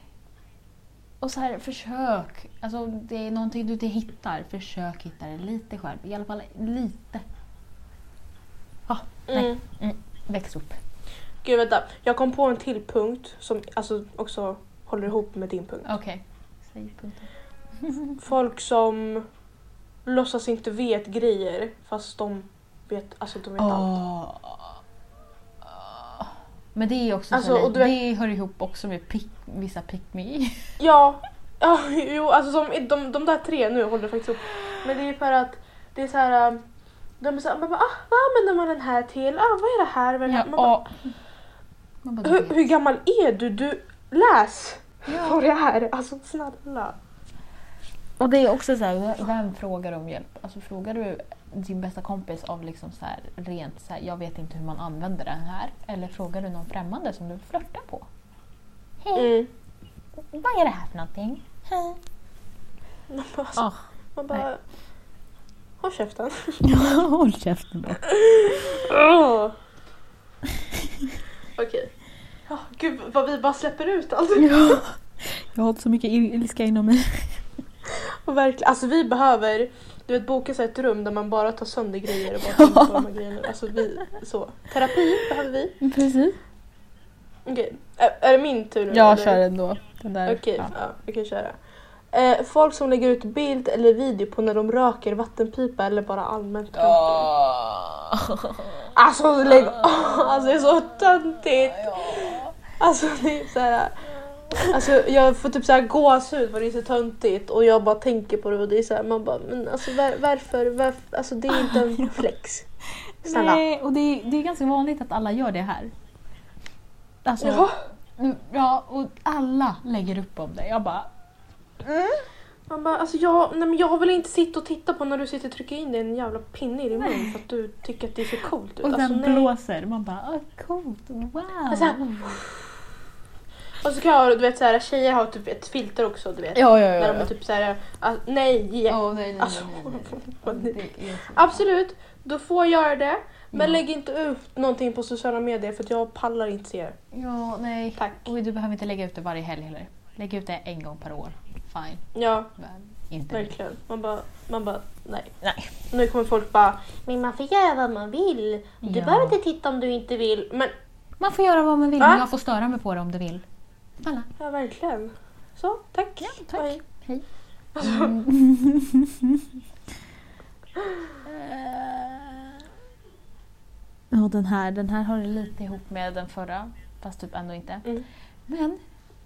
Och så här, försök. Alltså det är någonting du inte hittar. Försök hitta det lite själv. I alla fall lite. Ja, nej. Mm. Väx upp. Gud vänta, jag kom på en till punkt som alltså också håller ihop med din punkt. Okej. Säg punkten. Folk som låtsas inte vet grejer fast de vet, alltså de vet allt. Men det är också Alltså, så det hör ihop också med pick, vissa pick me. Ja, ja jo alltså som, de, de där tre nu håller faktiskt upp. Men det är för att det är så här. um, De är så här, man bara, ah, vad använder man den här till? Ah, vad är det här? Vad är det här? Man bara, Ja, bara, hur, hur gammal är du? Du läs Ja. vad det är. Alltså snälla. Och det är också så här, vem frågar om hjälp? Alltså frågar du din bästa kompis av liksom så här, rent så här, jag vet inte hur man använder den här. Eller frågar du någon främmande som du flörtar på? Hej, Mm. vad är det här för någonting? Hej. Man bara, Ah, man bara håll käften. Håll käften då. Okej. Ja, gud vad vi bara släpper ut allt. Ja. Jag har så mycket ilska inom mig. Och verkligen, alltså vi behöver du vet, boka sig ett rum där man bara tar sönder grejer och bara här grejerna. Alltså vi, så. Terapi behöver vi. Precis. Okej, är, är det min tur nu? Jag eller? kör ändå. Den där. Okej, ja. ja. vi kan köra. Eh, folk som lägger ut bild eller video på när de röker vattenpipa eller bara allmänt camping. Alltså lägg Alltså det är så töntigt! Alltså det är så här. Alltså jag får typ så här gåshud för det är så töntigt och jag bara tänker på det och det är så här, man bara men alltså var, varför, varför, alltså det är inte en flex. Snälla. Nej, och det är, det är ganska vanligt att alla gör det här. Alltså, Jaha. mm, ja, och alla lägger upp om det. Jag bara, Man bara alltså jag, nej men jag vill inte sitta och titta på när du sitter och trycker in en jävla pinne i din mun för att du tycker att det ser coolt ut. och Alltså, den nej. blåser. Man bara, ah, coolt, wow. Så här, Och så kan jag, du vet så här, tjejer har typ ett filter också du vet. Ja, ja, ja. När de är typ så här, ah, nej, nej, Alltså, nej, Absolut, du får göra det. Men Ja. lägg inte ut någonting på sociala medier för att jag pallar inte se det. Ja, nej. Tack. Och du behöver inte lägga ut det varje helg heller. Lägg ut det en gång per år. Fine. Ja, Men inte verkligen. Man bara, man bara nej. Nej. Nu kommer folk bara, men man får göra vad man vill. Du Ja. behöver inte titta om du inte vill. Men Man får göra vad man vill, Va? men jag får störa mig på det om du vill. Snälla. ja, verkligen. Så, tack. Ja, tack. Hej. Hej. Ja, den här, den här har lite ihop med den förra, fast typ ändå inte. Mm. Men,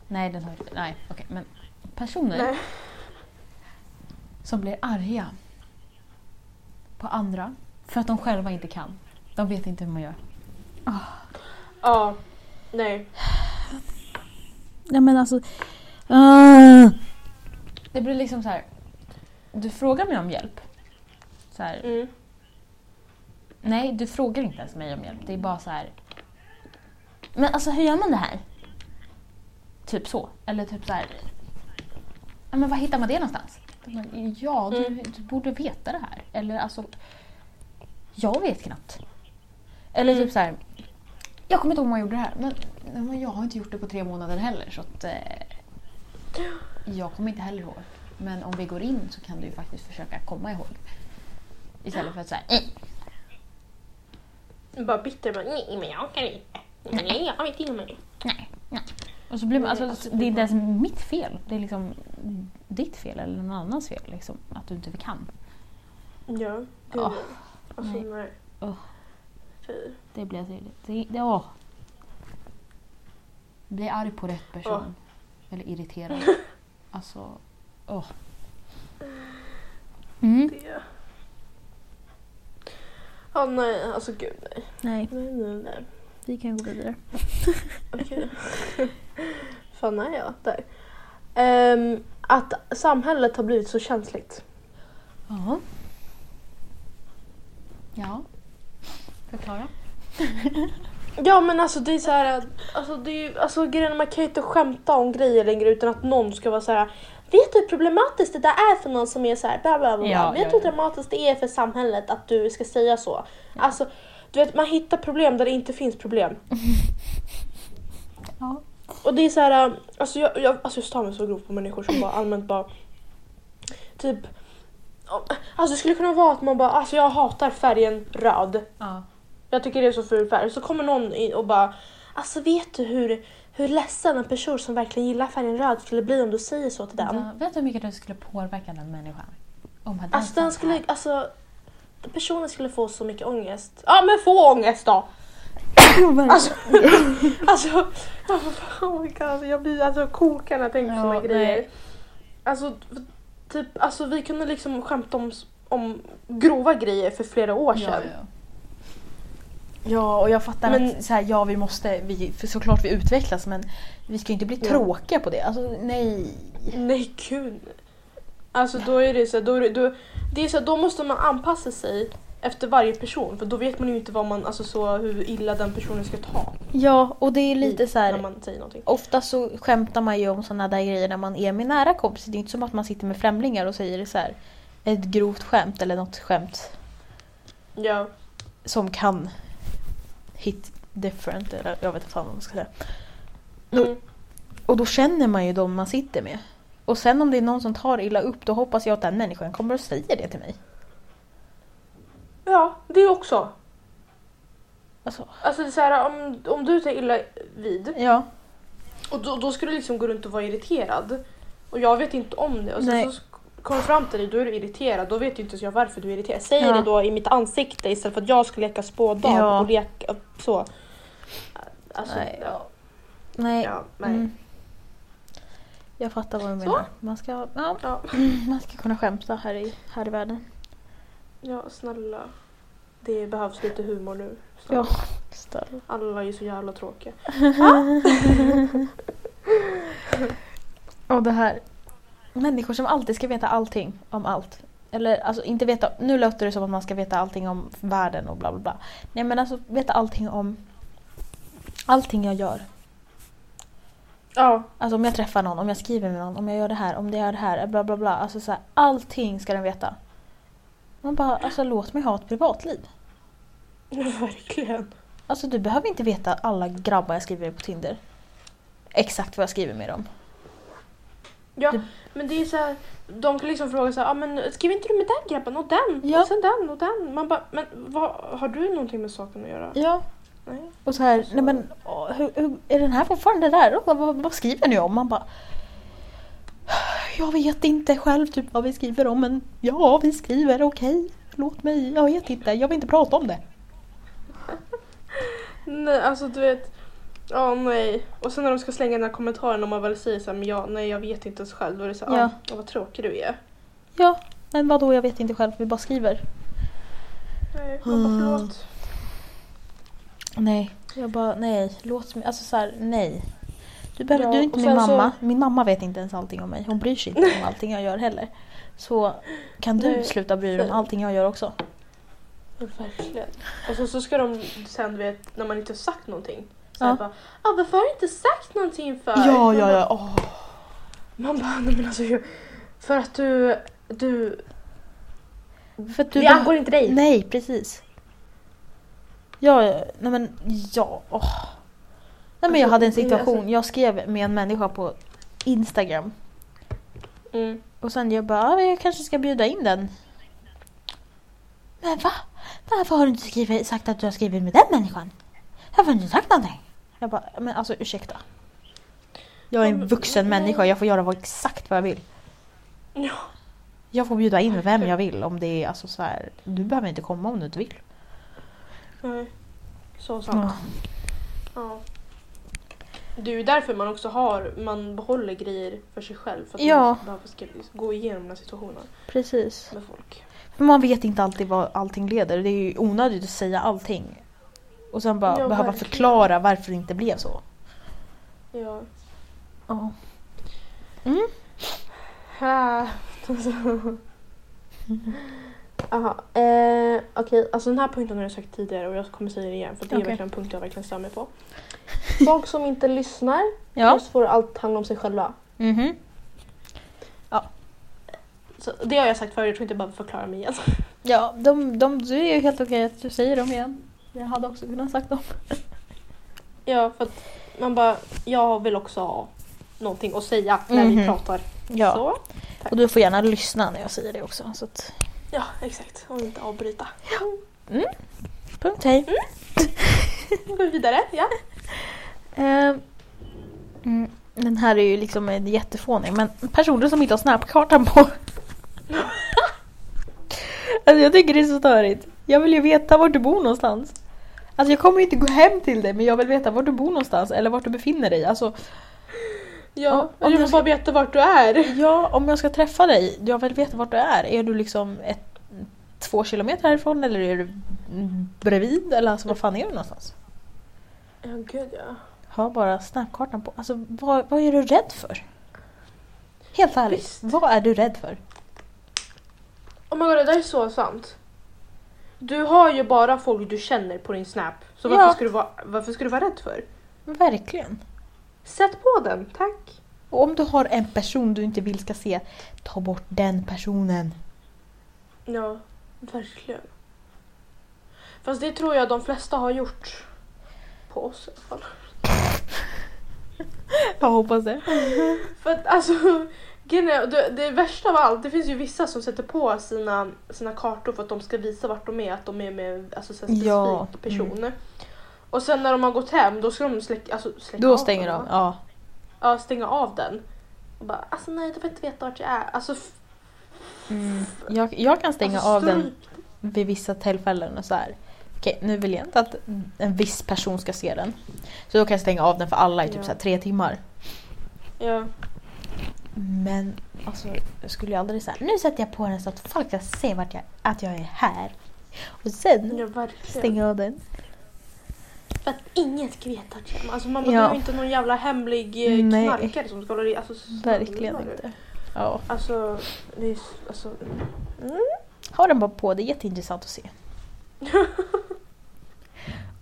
nej, den har nej, okej, men personer Nej. som blir arga på andra för att de själva inte kan. De vet inte hur man gör. Ja, nej. Ja men alltså... ah. Det blir liksom så här. Du frågar mig om hjälp. Så här, Mm. Nej, du frågar inte ens mig om hjälp. Det är bara så här. Men alltså hur gör man det här? Typ så. Eller typ så här. Men var hittar man det någonstans? Ja, du, Mm. du borde veta det här. Eller alltså. Jag vet knappt. Eller Mm. typ så här. Jag kommer inte ihåg om jag gjorde det här. Men, men jag har inte gjort det på tre månader heller. Så att, eh, jag kommer inte heller ihåg. Men om vi går in så kan du ju faktiskt försöka komma ihåg. Istället för att säga Bara bitter, bara nej men jag kan inte. Nej, jag vet inte mer. Och så blir man, alltså, alltså, det är inte ens mitt fel. Det är liksom ditt fel eller någon annans fel. Liksom, att du inte kan. Ja, gud. Åh, alltså nej. nej. Åh. Fy. Det blir jag det, det, det, åh. Bli arg på rätt person. Eller irriterad. alltså, åh. Mm. Det. Ja, nej, alltså gud nej. Nej, Nej, nej, nej. Vi kan gå vidare. Okej. Fan är jag där? Ehm, att samhället har blivit så känsligt. Ja. Ja. Förklara. Ja men alltså det är så här, alltså det är ju, alltså grejen man kan ju inte skämta om grejer längre utan att någon ska vara så här. Vet du hur problematiskt det där är för någon som är så här, bla bla bla. Ja, vet ja, du hur ja. dramatiskt det är för samhället att du ska säga så? Alltså, du vet man hittar problem där det inte finns problem. Ja. Och det är så här, alltså jag, jag, alltså jag stör mig så grovt på människor som bara allmänt bara typ Alltså det skulle kunna vara att man bara, alltså jag hatar färgen röd. ja. Jag tycker det är så ful färg. Så kommer någon in och bara Alltså vet du hur, hur ledsen en person som verkligen gillar färgen röd skulle bli om du säger så till den? Ja, Vet du hur mycket du skulle påverka den människan? Om den Alltså den skulle, här? alltså Personen skulle få så mycket ångest. Ja men få ångest då! Alltså, alltså oh my god, jag blir alltså kokar när jag tänker på Ja, såna nej. grejer. Alltså, typ, alltså vi kunde liksom skämta om, om grova grejer för flera år Ja, sedan. ja. ja, och jag fattar Men- att så här, ja, vi måste, vi, såklart vi utvecklas men vi ska ju inte bli Ja. tråkiga på det. Alltså nej. Nej gud. Alltså då är det så här, då, är det, då, det är så här, då måste man anpassa sig efter varje person för då vet man ju inte vad man, alltså så hur illa den personen ska ta Ja, och det är lite så här. när man säger någonting. Ofta så skämtar man ju om sådana där grejer när man är med nära kompisar. Det är inte som att man sitter med främlingar och säger så här. Ett grovt skämt eller något skämt Ja. som kan hit different eller jag vet inte fan vad man ska säga. Mm. Och då känner man ju dem man sitter med. Och sen om det är någon som tar illa upp då hoppas jag att den människan kommer och säger det till mig. Ja, det också. Alltså, Alltså det är så här, om, om du tar illa vid ja. och då, då ska du liksom gå runt och vara irriterad och jag vet inte om det och Nej. sen så kommer fram till dig då är du irriterad då vet ju inte jag varför du är irriterad. Säg Ja. det då i mitt ansikte istället för att jag ska leka spådam Ja. och leka så. Alltså, Nej, ja. Nej. Ja, nej. Mm. Jag fattar vad du menar. Man ska, ja, Ja. man ska kunna skämta här i, här i världen. ja, snälla. Det behövs lite humor nu. Ja. Snälla. Snälla. Alla är ju så jävla tråkiga. Och det här. Människor som alltid ska veta allting om allt. Eller alltså inte veta, nu låter det som att man ska veta allting om världen och bla bla bla. Nej men alltså veta allting om allting jag gör. Ja, Alltså om jag träffar någon, om jag skriver med någon, om jag gör det här, om det gör det här, bla bla bla. Alltså så här, allting ska den veta. Man bara, alltså låt mig ha ett privatliv. verkligen. Alltså du behöver inte veta alla grabbar jag skriver med på Tinder. Exakt vad jag skriver med dem. Ja, Det- men det är så här, de kan liksom fråga så här, ah, men skriver inte du med den grabben och den Ja. och sen den och den? Man bara, men vad, har du någonting med saken att göra? Ja. Nej. Och så här, Alltså- nej men hur, hur, är den här fortfarande där? Vad, vad, vad skriver ni om? Man bara Jag vet inte själv typ vad vi skriver om men ja vi skriver okej. Låt mig, jag vet inte, jag vill inte prata om det. Nej, alltså du vet, ja nej. Och sen när de ska slänga den här kommentaren om man väl säger så här, men ja, nej jag vet inte ens själv. Då är det så här, Ja. ja. vad tråkig du är. Ja, men vadå jag vet inte själv, vi bara skriver. Nej, man bara förlåt. Nej, jag bara nej, låt mig, alltså så här, nej. Du, behöver, Ja, du är inte min sen så- mamma. Min mamma vet inte ens allting om mig. Hon bryr sig inte om allting jag gör heller. Så kan du Nej, sluta bry dig om allting jag gör också? Verkligen. Och så, så ska de sen, du vet, när man inte har sagt någonting. Så Ja. bara, ah, varför har du inte sagt någonting för? Ja, ja, ja. Åh. Man bara, nej men alltså för att du, du, För att du det angår inte dig. Nej, precis. Ja, nej men ja. Åh. Nej men jag Alltså, hade en situation, jag skrev med en människa på Instagram. Mm. Och sen jag bara, ah, jag kanske ska bjuda in den. Men va? Varför har du inte skrivit, sagt att du har skrivit med den människan? Varför har du inte sagt någonting? Jag bara, men alltså ursäkta. Jag är en men- vuxen människa, jag får göra vad, exakt vad jag vill. Ja. Jag får bjuda in vem jag vill om det är alltså så här. Du behöver inte komma om du inte vill. Nej. Så sant. Ja. Det är ju därför man också har, man behåller grejer för sig själv. För att Ja. man behöver gå igenom den här situationen Precis. med folk. För man vet inte alltid vad allting leder. Det är ju onödigt att säga allting. Och sen bara Ja, behöva verkligen. förklara varför det inte blev så. Ja. Ja. Ah, alltså. Aha, eh, okej, alltså den här punkten har jag sagt tidigare och jag kommer säga det igen för det är Okej. verkligen en punkt jag verkligen stör mig på. Folk som inte lyssnar, Ja. just får allt handla om sig själva. Mhm. Så det har jag sagt förut, jag tror inte jag behöver förklara mig igen. Ja, de, de, det är ju helt okej att du säger dem igen. Jag hade också kunnat sagt dem. Ja, för att man bara, jag vill också ha någonting att säga när vi Mhm. pratar. Ja. Så. Och du får gärna lyssna när jag säger det också. Så att, Ja, exakt. Och inte avbryta. punkt hej. Då går vi vidare. Ja. Eh, mm, den här är ju liksom en jättefånig men personer som inte har snapkartan på. alltså jag tycker det är så störigt. Jag vill ju veta var du bor någonstans. Alltså jag kommer ju inte gå hem till dig men jag vill veta var du bor någonstans eller vart du befinner dig. Alltså, Ja, om jag vill bara veta vart du är. ja, om jag ska träffa dig, jag vill veta vart du är. Är du liksom ett, två kilometer härifrån eller är du bredvid? Eller alltså var fan är du någonstans? Ja, gud ja. Ha bara snapkartan på. Alltså vad, vad är du rädd för? Helt ärligt, Visst. vad är du rädd för? Oh my god, det där är så sant. Du har ju bara folk du känner på din snap. Så varför, Ja. ska, du vara, varför ska du vara rädd för? Verkligen. Sätt på den, tack. Och om du har en person du inte vill ska se, ta bort den personen. Ja, verkligen. Fast det tror jag de flesta har gjort. På oss i alla fall. Jag hoppas det. För att alltså, det, det värsta av allt, det finns ju vissa som sätter på sina, sina kartor för att de ska visa vart de är, att de är med alltså, så här specifik Ja, person. Och sen när de har gått hem då ska de släcka, alltså, släcka Då av stänger de. Ja. Ja, stänga av den. Och bara, alltså nej, du får inte veta vart jag är. Alltså, Mm. Jag, jag kan stänga alltså, av den vid vissa tillfällen och så här. Okej, nu vill jag inte att en viss person ska se den. Så då kan jag stänga av den för alla i typ Ja. så tre timmar. Ja. Men alltså, jag skulle ju aldrig säga nu sätter jag på den så att folk ska se vart jag, att jag är här. Och sen ja, stänga av den. För att inget jag är. Alltså man Ja. behöver inte någon jävla hemlig eh, Nej. knarkare som ska hålla i. Alltså, Verkligen du. inte. Ja. Alltså, det är alltså... Mm. Ha den bara på, det är jätteintressant att se.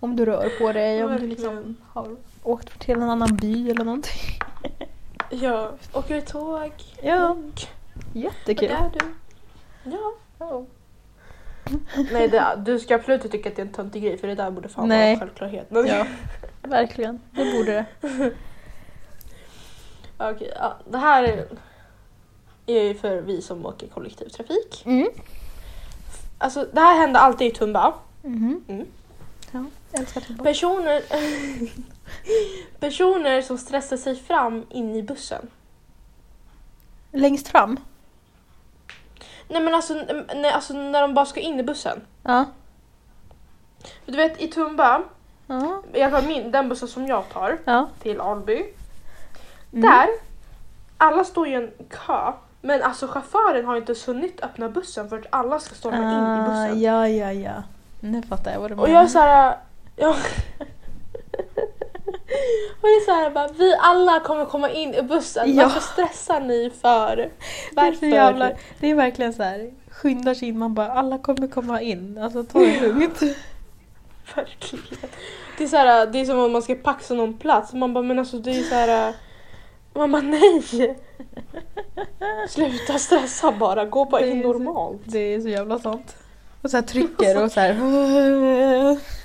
om du rör på dig, om du liksom har åkt till en annan by eller någonting. Ja, åker du tåg? Ja, jättekul. är du? Ja. Ja. Nej, det, du ska absolut inte tycka att det är en töntig grej för det där borde fan vara Nej. en självklarhet. Ja, verkligen. Det borde det. Okej, ja, det här är, är ju för vi som åker kollektivtrafik. Mm. Alltså det här händer alltid i Tumba. Mhm. Mm. Ja, jag älskar Tuborg. Personer, personer som stressar sig fram in i bussen. Längst fram? Nej men alltså, nej, alltså när de bara ska in i bussen. Ja. För du vet i Tumba, Ja. i alla fall min, den bussen som jag tar ja. till Alby. Mm. Där, alla står i en kö. Men alltså chauffören har inte hunnit öppna bussen för att alla ska storma in i Ah, bussen. ja, ja, ja. Nu fattar jag vad du Och jag är såhär... Ja. Och jag är såhär bara, vi alla kommer komma in i bussen. Ja. Varför stressar ni för? Det är, Varför? så jävla, det är verkligen så här. skyndar sig in, man bara alla kommer komma in. Alltså ta det lugnt. Verkligen. Det är, så här, det är som om man ska paxa någon plats. Man bara, men alltså det är så här. Man bara nej! Sluta stressa bara, gå bara Det in så- normalt. Det är så jävla sant. Och så här trycker och så här.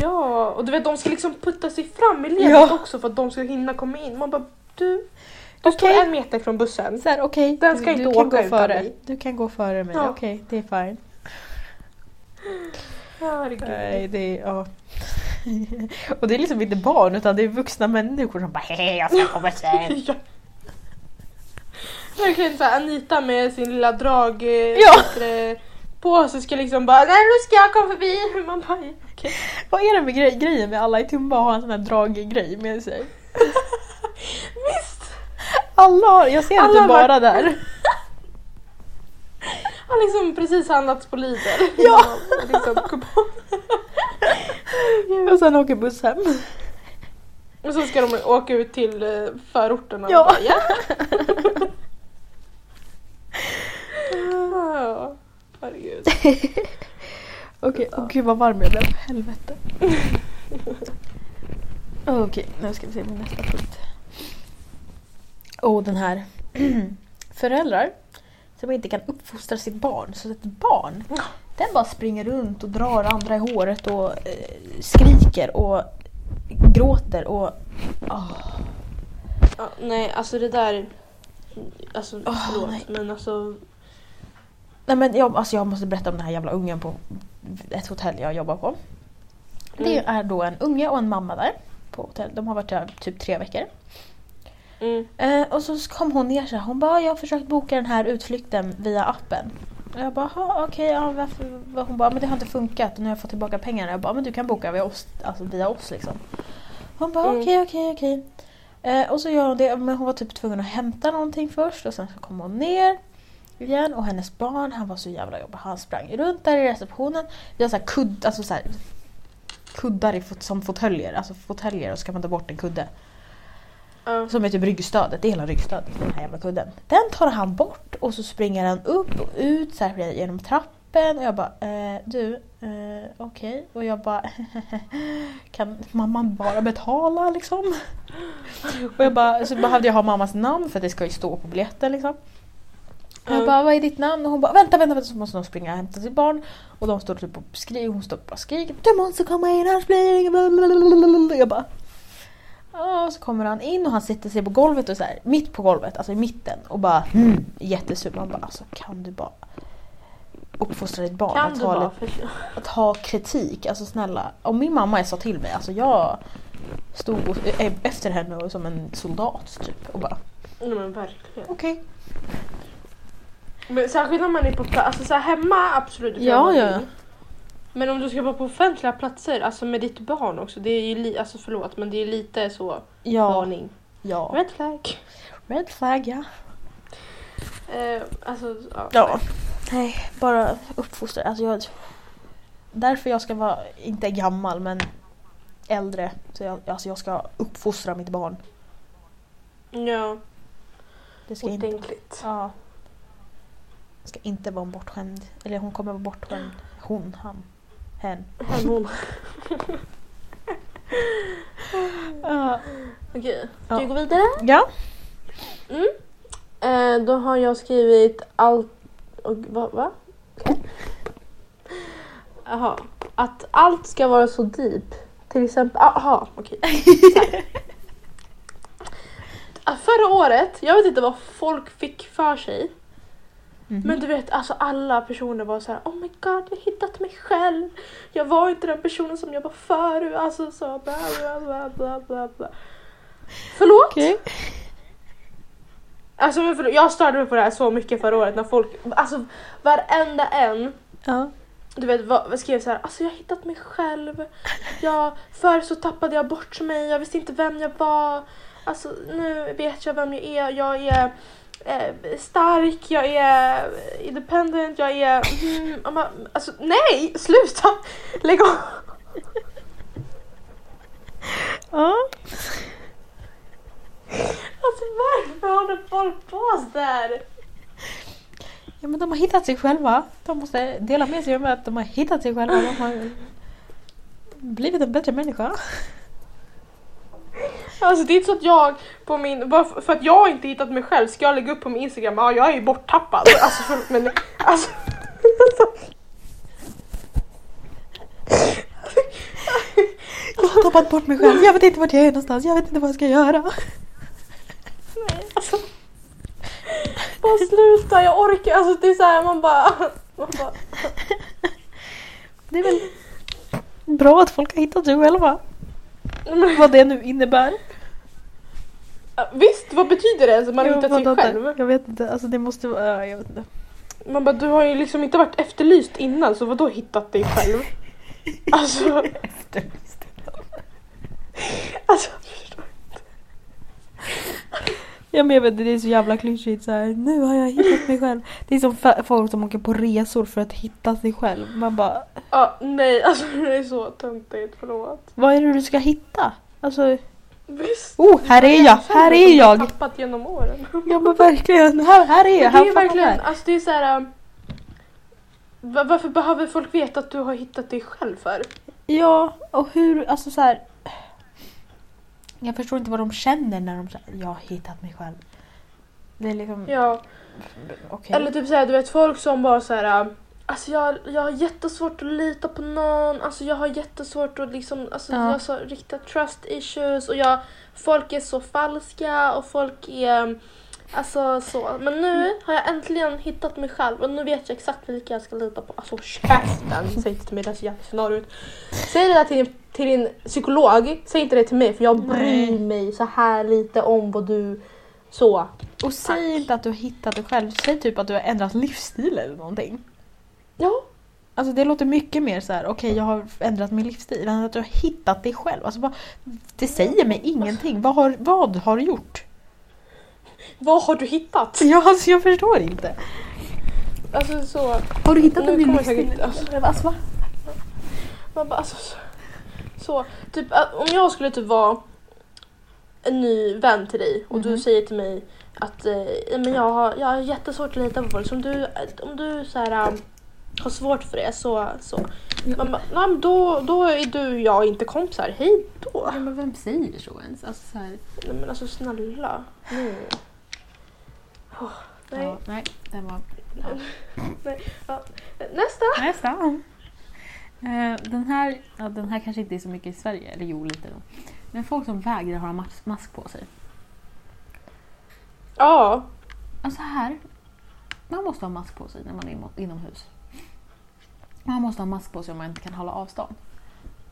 Ja, och du vet de ska liksom putta sig fram i ledet Ja. också för att de ska hinna komma in. Man bara du, du står Okej. en meter från bussen. Så här, okej, Den ska du, inte åka gå utan före. mig. Du kan gå före mig, Ja. okej det är fine. Herregud. Nej, det är, ja. Och det är liksom inte barn utan det är vuxna människor som bara hej jag ska komma sen. Ja. Verkligen såhär Anita med sin lilla drag eh, Ja. ja. Påse ska liksom bara nej nu ska jag komma förbi. Man bara okej. Vad är det med grej, grejen med alla i Tumba att ha en sån här draggrej med sig? Visst! Alla har, jag ser Alla du bara- bara där. Har liksom precis handlats på Lidl. Ja. Och liksom. Och sen åker buss hem. Och så ska de åka ut till eh, förorterna. och Ja. bara, ja. Ja, Herregud. Okej, åh gud vad varm jag blev. Helvete. Okej, nu ska vi se på nästa punkt. Och den här. Föräldrar som inte kan uppfostra sitt barn. Så ett barn, den bara springer runt och drar andra i håret och eh, skriker och gråter och... åh. Ja, nej, alltså det där... Alltså Åh, förlåt nej. men alltså... Nej men jag, alltså jag måste berätta om den här jävla ungen på ett hotell jag jobbar på. Det Mm. är då en unge och en mamma där på hotell. De har varit där typ tre veckor. Mm. Eh, och så kom hon ner så här. Hon bara, jag har försökt boka den här utflykten via appen. Och jag bara, "Ha, okej, ja, varför? vad?" Hon bara, men det har inte funkat nu har jag fått tillbaka pengarna. Jag bara, men du kan boka via oss, alltså via oss liksom. Hon bara, Mm. okej, okej, okej. Eh, och så gör hon det, men hon var typ tvungen att hämta någonting först och sen så kom hon ner igen och hennes barn, han var så jävla jobbig. Han sprang runt där i receptionen. Vi har så här kudd, alltså så här, kuddar i, fot- som fåtöljer, alltså fåtöljer och så kan man ta bort en kudde. Ja. Som är typ ryggstödet, det är hela ryggstödet, den här jävla kudden. Den tar han bort och så springer han upp och ut så här genom trappen och jag bara eh, du, eh, okej. Och jag bara kan mamman bara betala liksom? Och jag bara, så behövde jag ha mammas namn för det ska ju stå på biljetten liksom. Och jag Ja. bara, vad är ditt namn? Och hon bara, vänta, vänta, vänta. Så måste de springa och hämta sitt barn. Och de står typ och skriker, hon står bara och skriker, du måste komma in, annars blir det inget blablabla." Jag bara, och så kommer han in och han sitter sig på golvet och så här, mitt på golvet, alltså i mitten och bara mm, jättesur. Man bara alltså kan du bara uppfostra ditt barn Kan att, du ha, bara lite- att ha kritik, alltså snälla. Om min mamma sa till mig, alltså jag stod och, efter henne och som en soldat typ och bara Nej men verkligen. okej. Men särskilt när man är på plats, alltså så här, hemma absolut. kan Ja, ja. Men om du ska vara på offentliga platser, alltså med ditt barn också, det är ju li- alltså förlåt men det är lite så Ja, varning. ja. Red flag. Red flag ja. Eh, alltså, ja. Ja. Nej, bara uppfostra. Alltså jag, därför jag ska vara, inte gammal men äldre. Så jag, alltså jag ska uppfostra mitt barn. Ja, Det ska inte, otänkligt. ja. Ska inte vara en bortskämd. Eller hon kommer vara bortskämd. Hon, han, hen. Han, hon. Okej, ska vi gå vidare? ja. Mm. Eh, då har jag skrivit allt... Och, va? va? Okej. Jaha. Att allt ska vara så deep. Till exempel... Jaha, okej. Så här. Ah, Förra året, jag vet inte vad folk fick för sig. Mhm. Men du vet, alltså alla personer var så här: Oh my god, jag har hittat mig själv. Jag var inte den personen som jag var förut. Alltså så bla bla bla bla bla bla. Förlåt? Okej. Alltså men förlåt, jag störde mig på det här så mycket förra året när folk, alltså varenda en Ja. du vet, vad skrev så här, alltså jag har hittat mig själv. Jag, förr så tappade jag bort mig, jag visste inte vem jag var. Alltså nu vet jag vem jag är. Jag är eh, stark, jag är independent, jag är... Mm, man- alltså nej, sluta! Lägg av! Ja. Alltså varför håller folk på sådär? ja, men de har hittat sig själva. De måste dela med sig med att de har hittat sig själva. De har blivit en bättre människa. Alltså det är inte så att jag på min, bara för att jag inte hittat mig själv ska jag lägga upp på min instagram, ja jag är ju borttappad. Alltså förlåt men alltså. Jag har tappat bort mig själv. Jag vet inte vart jag är någonstans. Jag vet inte vad jag ska göra. Nej, alltså. Bara sluta, jag orkar. Alltså det är såhär man bara... Man bara Det är väl, Bra att folk har hittat sig själva. Vad det nu innebär. visst, vad betyder det ens att man har Jag hittat sig själv? inte. Jag vet inte, alltså det måste vara... Jag vet inte. Man bara, du har ju liksom inte varit efterlyst innan så vad då hittat dig själv? Alltså, alltså Ja men jag vet det är så jävla klyschigt så här. Nu har jag hittat mig själv. Det är som folk som åker på resor för att hitta sig själv. Man bara, ja, nej alltså det är så töntigt, förlåt. vad är det du ska hitta? Alltså, Visst. oh här är jag, här är Som jag! har tappat genom åren. Ja men verkligen, här, här är jag, Det är verkligen, alltså det är så här. um, va- Varför behöver folk veta att du har hittat dig själv för? Ja, och hur, alltså så här. Jag förstår inte vad de känner när de säger jag har hittat mig själv. Det är liksom, Ja, okej. eller typ såhär, du vet folk som bara så här. um, Alltså jag, jag har jättesvårt att lita på någon, alltså jag har jättesvårt att liksom, alltså Ja. jag har så riktiga trust issues och jag, folk är så falska och folk är, alltså så. Men nu har jag äntligen hittat mig själv och nu vet jag exakt vilka jag ska lita på. Alltså käften, säg inte till mig det ser scenario ut. Säg det där till din, till din psykolog, säg inte det till mig för jag bryr mig så här lite om vad du, så. Och säg inte att du har hittat dig själv, säg typ att du har ändrat livsstil eller någonting. Ja. Alltså det låter mycket mer så här: okej jag har ändrat min livsstil, än att du har hittat dig själv. Alltså bara, det säger mig ingenting. Vad har, vad har du gjort? Vad har du hittat? Ja, alltså jag förstår inte. Alltså så. Har du hittat en ny kommer livsstil? säkert- alltså. Alltså, va? Man bara, alltså, så, så. Typ, att om jag skulle typ vara en ny vän till dig och du Mhm. säger till mig att eh, men jag, har, jag har jättesvårt att lita på folk. Så om du, om du så här, um, har svårt för det så... så. Man bara, nej, då, då är du och jag inte kompisar. Hej då! Ja, men vem säger så ens? Alltså, så här, Nej men alltså snälla. Mm. Nej. Ja, nej, den var... Nästa! Nästa. Eh, den, här, ja, den här kanske inte är så mycket i Sverige, eller jo lite då. Men folk som vägrar ha mas- mask på sig. Ja. Alltså här, man måste ha mask på sig när man är inomhus. Man måste ha mask på sig om man inte kan hålla avstånd.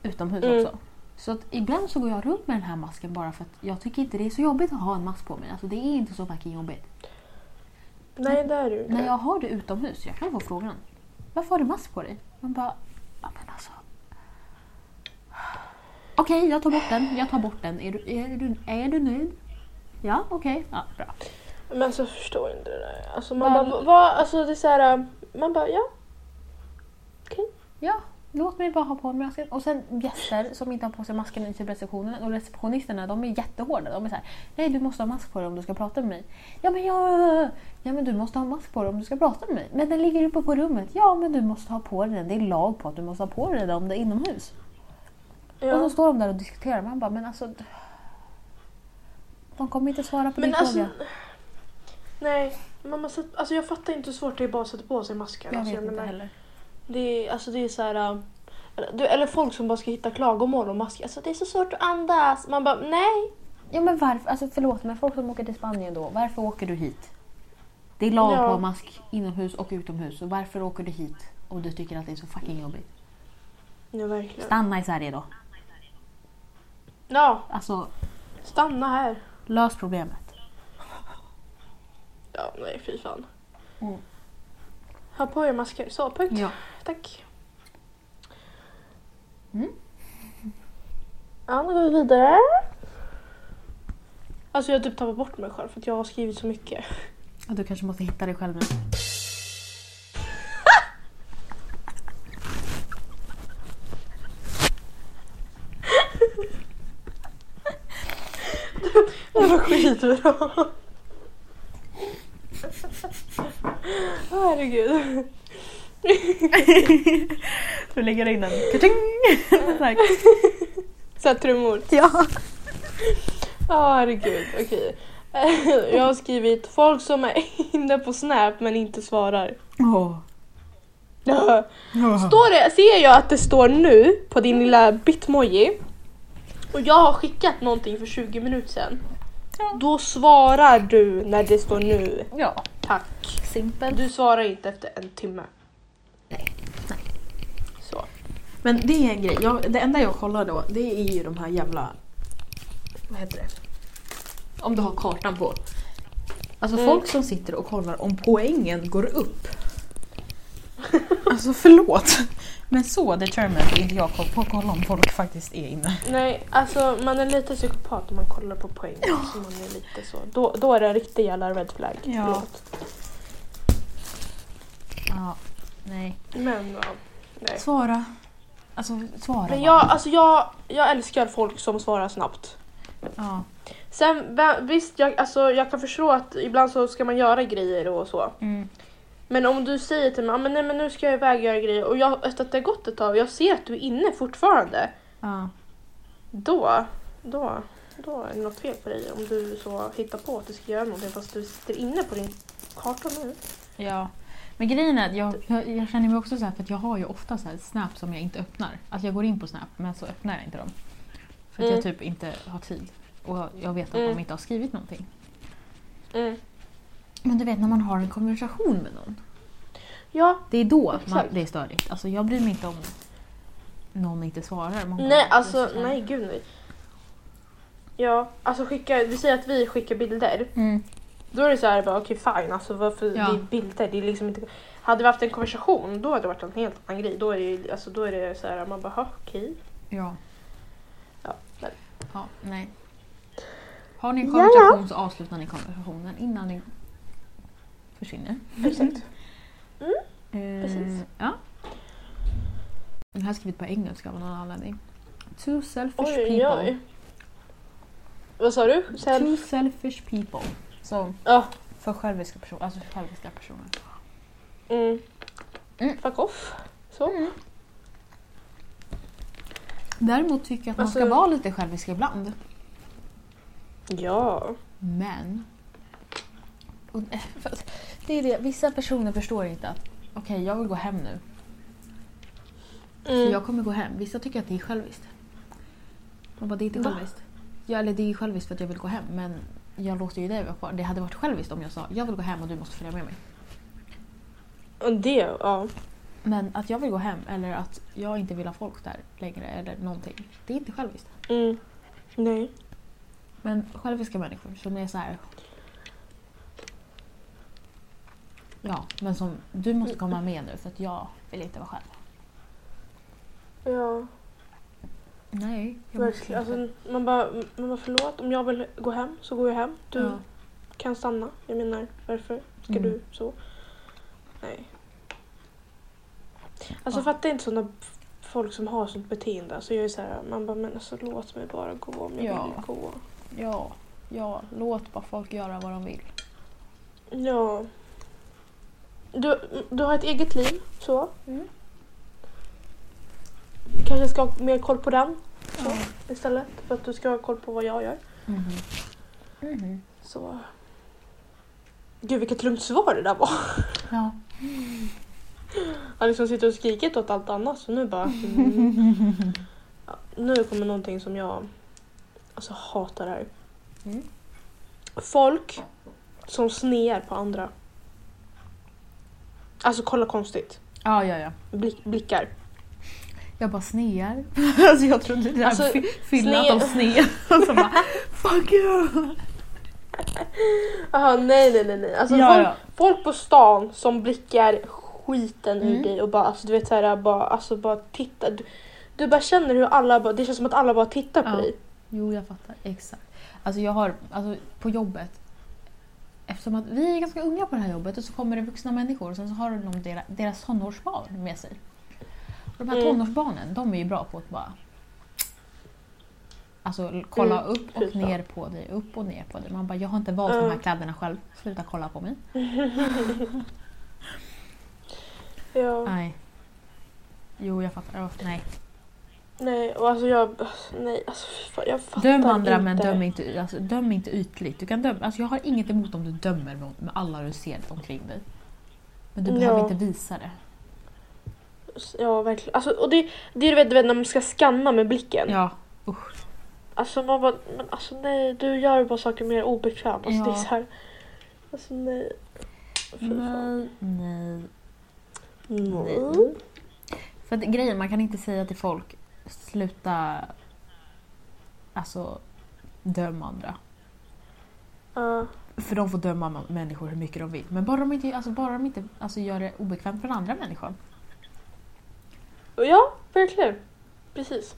Utomhus Mm. också. Så att ibland så går jag runt med den här masken bara för att jag tycker inte det är så jobbigt att ha en mask på mig. Alltså det är inte så fucking jobbigt. Nej det är du inte. När jag har det utomhus, jag kan få frågan. Varför har du mask på dig? Man bara, ja men alltså. Okej, jag tar bort den. Jag tar bort den. Är du, är du, är du nöjd? Ja, okej. Ja, bra. Men alltså jag förstår inte det där. Alltså man Men- bara, vad, alltså det är såhär, man bara ja. Ja, låt mig bara ha på mig masken. Och sen gäster som inte har på sig masken i typ receptionen och receptionisterna de är jättehårda. De är såhär, nej du måste ha mask på dig om du ska prata med mig. Ja men jag... Ja men du måste ha mask på dig om du ska prata med mig. Men den ligger uppe på rummet. Ja men du måste ha på dig den. Det är lag på att du måste ha på dig den om det är inomhus. Och ja. så står de där och diskuterar. Man bara, men alltså... De kommer inte svara på Men din alltså, fråga. nej. Man måste, alltså jag fattar inte hur svårt det är bara att sätta på sig masken. Jag alltså, vet inte menar, heller. Det är, alltså det är så här. äh, eller- du, eller folk som bara ska hitta klagomål om masker. Alltså det är så svårt att andas. Man bara nej. Ja men varför, alltså förlåt men folk som åker till Spanien då, varför åker du hit? Det är lag på mask inomhus och utomhus. Så varför åker du hit om du tycker att det är så fucking jobbigt? Ja verkligen. Stanna i Sverige då. Ja, Alltså, stanna här. lös problemet. Ja nej fy fan. Mm. Ha på er masker. Så punkt. Ja. Tack. Mm. Ja, nu går vi vidare. Alltså jag har typ tappat bort mig själv för att jag har skrivit så mycket. Och du kanske måste hitta dig själv nu. Det var skitbra. Herregud. Du lägger in den. Ka-ching! Så här. Trummor. ja. Ja herregud, okej. Jag har skrivit folk som är inne på Snap men inte svarar. Åh. Står det, ser jag att det står nu på din lilla bitmoji och jag har skickat någonting för 20 minuter sedan. Ja. Då svarar du när det står nu. Ja. Tack. Simpel. Du svarar inte efter en timme. Nej. Så. Men det är en grej. Jag, det enda jag kollar då det är ju de här jävla... Vad heter det? Om du har kartan på. Alltså Mm. folk som sitter och kollar om poängen går upp. alltså förlåt. Men så determined är inte jag på att kolla om folk faktiskt är inne. Nej, alltså man är lite psykopat om man kollar på poäng. Så man är lite så. Då, då är det en riktig jävla red flag. Ja. Förlåt. Ja, nej. Men ja, nej. Svara. Alltså svara Men bara. jag, alltså jag, jag älskar folk som svarar snabbt. Ja. Sen visst, jag, alltså, jag kan förstå att ibland så ska man göra grejer och så. Mm. Men om du säger till mig ah, men nej, men nu ska jag iväg och göra grejer och jag, efter att det har gått ett tag och jag ser att du är inne fortfarande. Ja. Då, då, då är det något fel på dig om du så hittar på att du ska göra någonting fast du sitter inne på din karta nu. Ja. Men grejen är att jag, jag, jag känner mig också så här för att jag har ju ofta så här Snap som jag inte öppnar. Alltså jag går in på Snap men så öppnar jag inte dem. För att Mm. jag typ inte har tid. Och jag vet att Mm. de inte har skrivit någonting. Mm. Men du vet när man har en konversation med någon. Ja, Det är då man, Exakt. det är störigt. Alltså jag bryr mig inte om någon inte svarar. Man bara- nej alltså så här- nej gud nej. Ja, alltså skicka, vi säger att vi skickar bilder. Mm. Då är det så här bara okej fine, alltså varför Ja. det är bilder, det är liksom inte... Hade vi haft en konversation då hade det varit en helt annan grej. Då är det, alltså, då är det så här, man bara "Ha, okej. Ja. Ja, men- ja, nej. Har ni en Ja, ja. konversation så avslutar ni konversationen innan ni försvinner. Exakt. Eh, Precis. Ja. Den här är skrivit på engelska av någon anledning. Two selfish Oj, people. oj. Vad sa du? Self? Two selfish people. Så Ja. för själviska personer. Alltså själviska personer. Mm. Mm. Fuck off. Så. Däremot tycker jag att man ska Alltså- vara lite självisk ibland. Ja. Men... Och, för det är det, vissa personer förstår inte att okej, jag vill gå hem nu. Så Mm. jag kommer gå hem. Vissa tycker att det är själviskt. Man bara, det är inte Va? själviskt. Ja, eller det är själviskt för att jag vill gå hem men jag låter ju dig vara kvar. Det hade varit själviskt om jag sa jag vill gå hem och du måste följa med mig. Och det, ja. Men att jag vill gå hem eller att jag inte vill ha folk där längre eller någonting. Det är inte själviskt. Mm. Nej. Men själviska människor som är så här. Ja, men som du måste komma med nu för att jag vill inte vara själv. Ja, Nej, jag måste verkligen. inte. Alltså, man, bara, man bara förlåt, om jag vill gå hem så går jag hem. Du Ja. kan stanna. Jag menar, varför ska Mm. du så? Nej. Alltså Ja. fattar inte sådana folk som har sånt beteende. Alltså jag är så här, man bara, men alltså låt mig bara gå om jag Ja. vill gå. Ja, ja, låt bara folk göra vad de vill. Ja. Du, du har ett eget liv, så. Mm. Kanske ska ha mer koll på den så, Ja. istället för att du ska ha koll på vad jag gör. Mhm. Mhm. Så. Gud vilket lugnt svar det där var. Ja. Han liksom sitter och skrikit åt allt annat så nu bara... Mm. Ja, nu kommer någonting som jag alltså, hatar här. Mm. Folk som snear på andra. Alltså kolla konstigt. Ja, ja, ja. Blick, blickar. Jag bara snear. alltså jag trodde det där Alltså, sne- att de snear. Och så bara fuck you! Jaha nej nej nej. nej. Alltså, Ja, folk, ja. folk på stan som blickar skiten ur Mm. dig och bara, alltså, du vet såhär, bara, alltså, bara titta. Du, du bara känner hur alla bara, det känns som att alla bara tittar på Ja. dig. Jo, jag fattar. Exakt. Alltså jag har, alltså på jobbet, eftersom att vi är ganska unga på det här jobbet och så kommer det vuxna människor och sen så har de deras, deras tonårsbarn med sig. Och de här Mm. tonårsbarnen, de är ju bra på att bara Alltså kolla Mm, upp och fan. ner på dig, upp och ner på dig. Man bara, jag har inte valt de här kläderna själv. Sluta kolla på mig. Ja. Nej. Jo, jag fattar. Oh, nej. Nej, och alltså jag, nej, alltså jag fattar Döm andra inte. men döm inte, alltså, döm inte ytligt. Du kan döma, alltså, jag har inget emot om du dömer med, med alla du ser omkring dig. Men du Ja. behöver inte visa det. Ja, verkligen. Alltså, och det, det är du vet, när man ska scanna med blicken. Ja, usch. Alltså man bara, men alltså nej, du gör bara saker mer obekvämt. Alltså, Ja. det är så här, alltså nej. Nej, nej. Nej. För att grejen, man kan inte säga till folk sluta alltså döma andra. Ja. För de får döma ma- människor hur mycket de vill. Men bara de inte, alltså, bara de inte alltså, gör det obekvämt för den andra människan. ja, verkligen. Precis.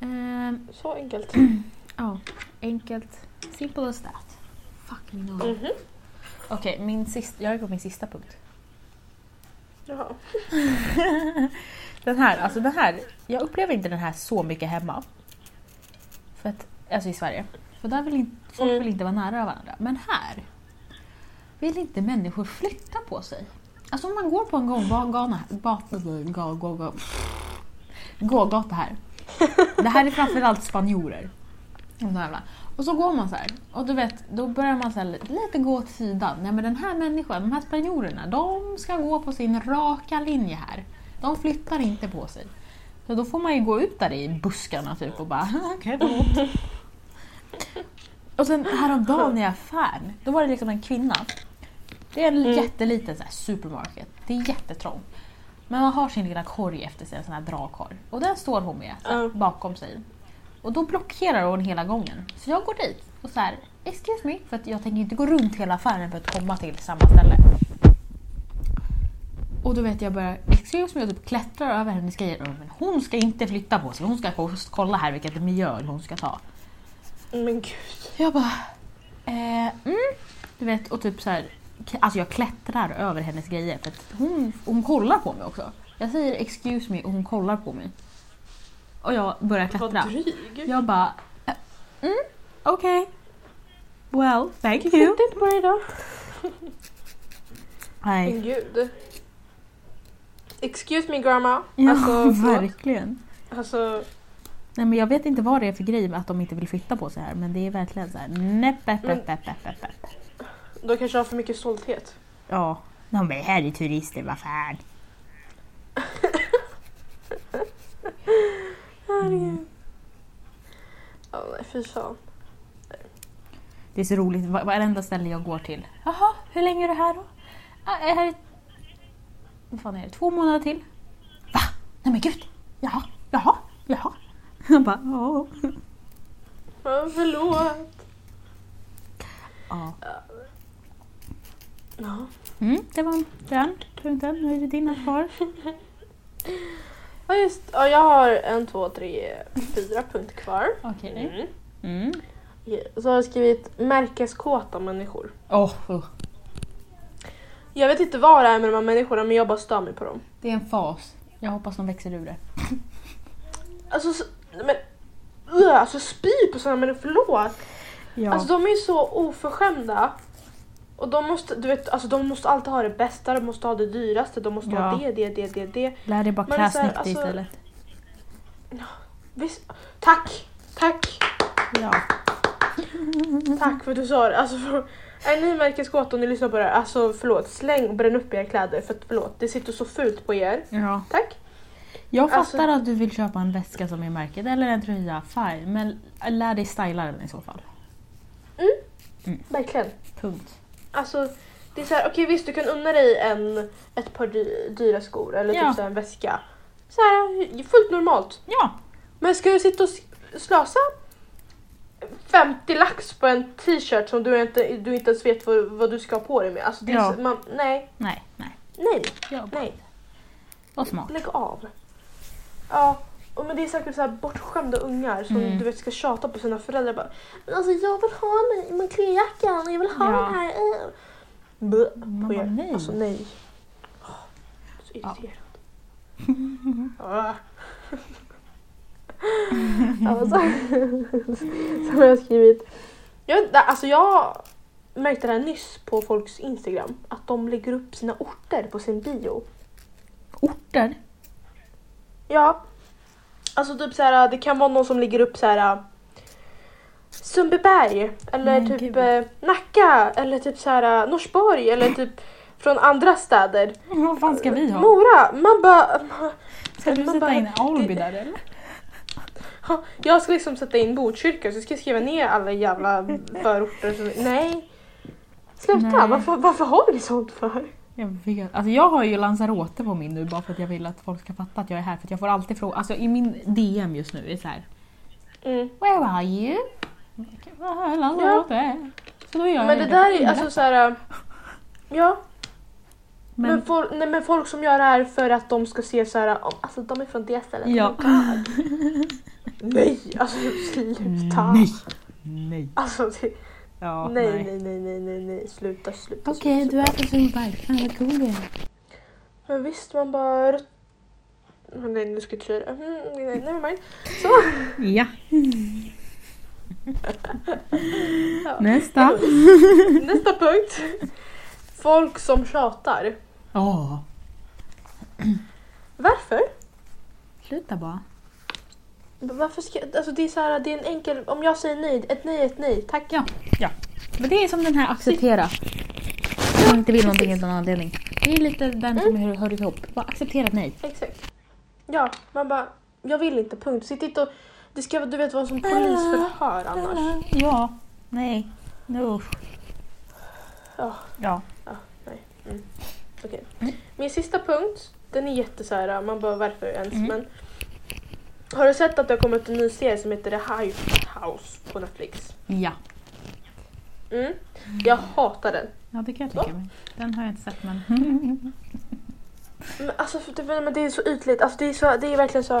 Ehm, Så enkelt. Ja, enkelt. Simple as that. Fucking no. Mhm. Okej, min sista, jag är på min sista punkt. Jaha. Den här, alltså den här, jag upplever inte den här så mycket hemma. För att, alltså i Sverige. För där vill inte, folk Mm. vill inte vara nära varandra. Men här vill inte människor flytta på sig. Alltså om man går på en gågata, gågata, gågata här. Det här är framförallt spanjorer. Och så går man så här. Och du vet, då börjar man så här, lite gå åt sidan. Nej men den här människan, de här spanjorerna, de ska gå på sin raka linje här. De flyttar inte på sig. Så då får man ju gå ut där i buskarna typ och bara okej förlåt. Och sen häromdagen i affären, då var det liksom en kvinna. Det är en Mm. jätteliten så här, supermarket. Det är jättetrångt. Men man har sin lilla korg efter sig, en sån här dragkorg. Och den står hon med här, Ja. bakom sig. Och då blockerar hon hela gången. Så jag går dit och så här, excuse me, för att jag tänker inte gå runt hela affären för att komma till samma ställe. Och då vet jag börjar, excuse me, och typ klättrar över hennes grejer. Men hon ska inte flytta på sig, hon ska ko- kolla här vilket mjöl hon ska ta. Men gud. Jag bara, eh, mm. Du vet, och typ så här, alltså jag klättrar över hennes grejer för att hon, hon kollar på mig också. Jag säger excuse me och hon kollar på mig. Och jag börjar Vad klättra. dryg. Jag bara, eh, mm, okej. Well, thank Jag you. tänkte inte på det idag. Nej. Men gud. Excuse me grandma. Ja, Alltså, verkligen. Alltså, Nej men jag vet inte vad det är för grej att de inte vill flytta på sig här men det är verkligen så här. Näpp, näpp, näpp, näpp, näpp, de kanske har för mycket stolthet. Ja. De är här är turister, vad fan. Herregud. Ja, nej fy fan. Det är så roligt, va- varenda ställe jag går till. Jaha, hur länge är du här då? Jag är här. Vad fan är det? Två månader till? Va? Nej men gud! Jaha, jaha, jaha. Jag bara, ja. Ja, förlåt. ja. Ja. Mm, det var den punkten. Nu är det dina svar. Ja just ja, jag har en, två, tre, fyra punkter kvar. Okej. Mm. Mm. Så har jag skrivit märkeskåta människor. Åh, oh, Jag vet inte vad det är med de här människorna men jag bara stör mig på dem. det är en fas. Jag hoppas de växer ur det. Alltså, så- men, uh, alltså spy på sådana människor, förlåt. Ja. Alltså de är ju så oförskämda. Och de måste, du vet, alltså, de måste alltid ha det bästa, de måste ha det dyraste, de måste Ja. ha det, det, det, det, det. Lär dig bara Men klä snyggt alltså- istället. Visst, tack, tack, Ja. tack för att du sa det. Alltså, för, är ni märkeskåta och ni lyssnar på det här, alltså förlåt, släng och bränn upp era kläder för att förlåt, det sitter så fult på er. ja. Tack. Jag fattar Alltså- att du vill köpa en väska som är märket eller en tröja, fine. Men lär dig styla den i så fall. Verkligen. Punkt. Alltså, det är så här, okej visst du kan unna dig en, ett par dy, dyra skor eller Ja. typ så här en väska. Så här, fullt normalt. Ja, Men ska du sitta och s- slösa 50 lax på en t-shirt som du inte, du inte ens vet vad, vad du ska ha på dig med? Alltså, det är Ja. så, man, nej, nej, nej. nej, Jag nej. Vad smart. Lägg av. Ja, och men det är säkert så här bortskämda ungar som Mm. du vet ska tjata på sina föräldrar. Bara, "Men alltså jag vill ha den med kläjackan, jag vill ha Ja. den här. äh." Blö, Man på bara, er. nej. Alltså nej. Åh, Så irriterad. Ja. Ja, så, så har jag skrivit. Jag, alltså jag märkte det här nyss på folks Instagram. Att de lägger upp sina orter på sin bio. Orter? Ja. Alltså typ så här, det kan vara någon som lägger upp så här. Sundbyberg eller Men typ gud. eh, Nacka eller typ så här Norsborg eller typ från andra städer. Vad fan ska vi ha? Mora! Man bara... Ska du sätta bara- in Alby där eller? Ja, Jag ska liksom sätta in Botkyrka så ska jag skriva ner alla jävla förorter. Som, nej. Sluta! Nej. Varför, varför har vi sånt för? Jag vet. Alltså jag har ju Lanzarote på min nu bara för att jag vill att folk ska fatta att jag är här. För att jag får alltid fråga, alltså i min DM just nu är så här. Mm. Where are you? Ja. Lanzarote. Så då gör jag Men det det där är alltså så här. Ja, men, Men, folk, nej, men folk som gör det här för att de ska se så här, oh, alltså de är från det stället. Ja. Oh nej, alltså sluta. Nej. Nej. Alltså, det, Ja, nej, nej, nej, nej, nej, nej, sluta, sluta. Okej, sluta, du äter solbär. Fan vad cool du är. Men visst, man bara... Oh, nej, nu ska jag inte säga det. Mm, nej. Så. Ja. Ja. Nästa. Nästa punkt. Folk som tjatar. Åh. Varför? Sluta bara. Varför ska, alltså det är så här, det är en enkel, om jag säger nej, ett nej är ett nej, tack. Ja, ja. Men det är som den här acceptera. Om man inte vill någonting utan anledning. Det är lite den som hör, hör ihop. Bara acceptera ett nej. Exakt. Ja, man bara, jag vill inte, punkt. Sitt inte och, det ska du vet vara som polisförhör annars. Ja. Nej. No. Ja, Ja. nej. Mm. Okej. Min sista punkt, den är jätte så här, man bara varför ens, Mm. men har du sett att det har kommit en ny serie som heter The Hive House på Netflix? Ja. Mm. Jag hatar den. Ja, det kan jag tänka mig. Den har jag inte sett men... Men alltså det, men det är så ytligt. Alltså det är, så, det är verkligen så.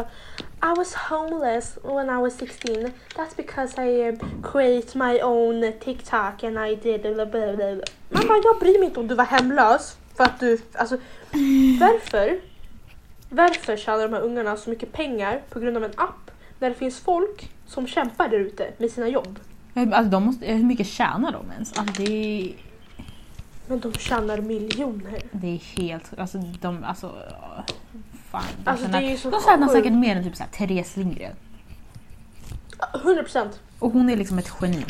I was homeless when I was 16. That's because I um, create my own TikTok and I did blah, blah, blah. blah. Man bara, jag bryr mig inte om du var hemlös. För att du, alltså varför? Varför tjänar de här ungarna så mycket pengar på grund av en app när det finns folk som kämpar där ute med sina jobb? Alltså, de måste, hur mycket tjänar de ens? Alltså, det, är, Men de tjänar miljoner. det är helt... Alltså, de... Alltså, fan. De Alltså, tjänar, det är så de tjänar säkert mer än typ såhär, Therese Lindgren. 100 procent. Och hon är liksom ett geni.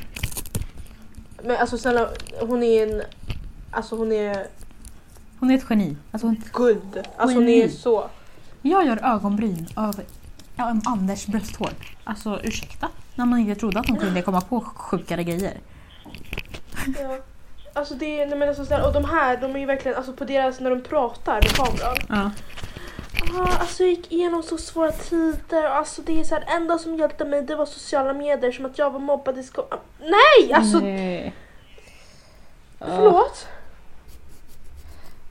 Men alltså snälla, hon är en... Alltså hon är Hon är ett geni. Alltså, hon, guld. Alltså hon är så... jag gör ögonbryn ja, en Anders brösthår. Alltså ursäkta? När man inte trodde att hon kunde komma på sjukare grejer. Ja. Alltså det är, nej men alltså så här, och de här, de är ju verkligen, alltså på deras, när de pratar med kameran. Ja. Ah, alltså jag gick igenom så svåra tider, alltså det är så här, enda som hjälpte mig det var sociala medier, som att jag var mobbad i skolan. Nej! Alltså Nej. förlåt?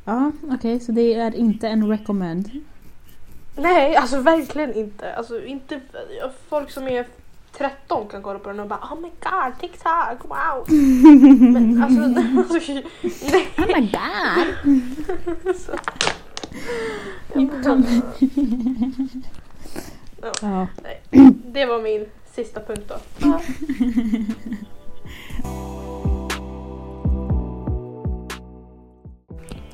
Ja, okej, så det är inte en recommend. Nej, alltså verkligen inte. Alltså inte folk som är 13 kan kolla på den och bara oh my god, TikTok, wow. Men alltså, alltså nej. Oh my god! Så. Ja. Nej, det var min sista punkt då.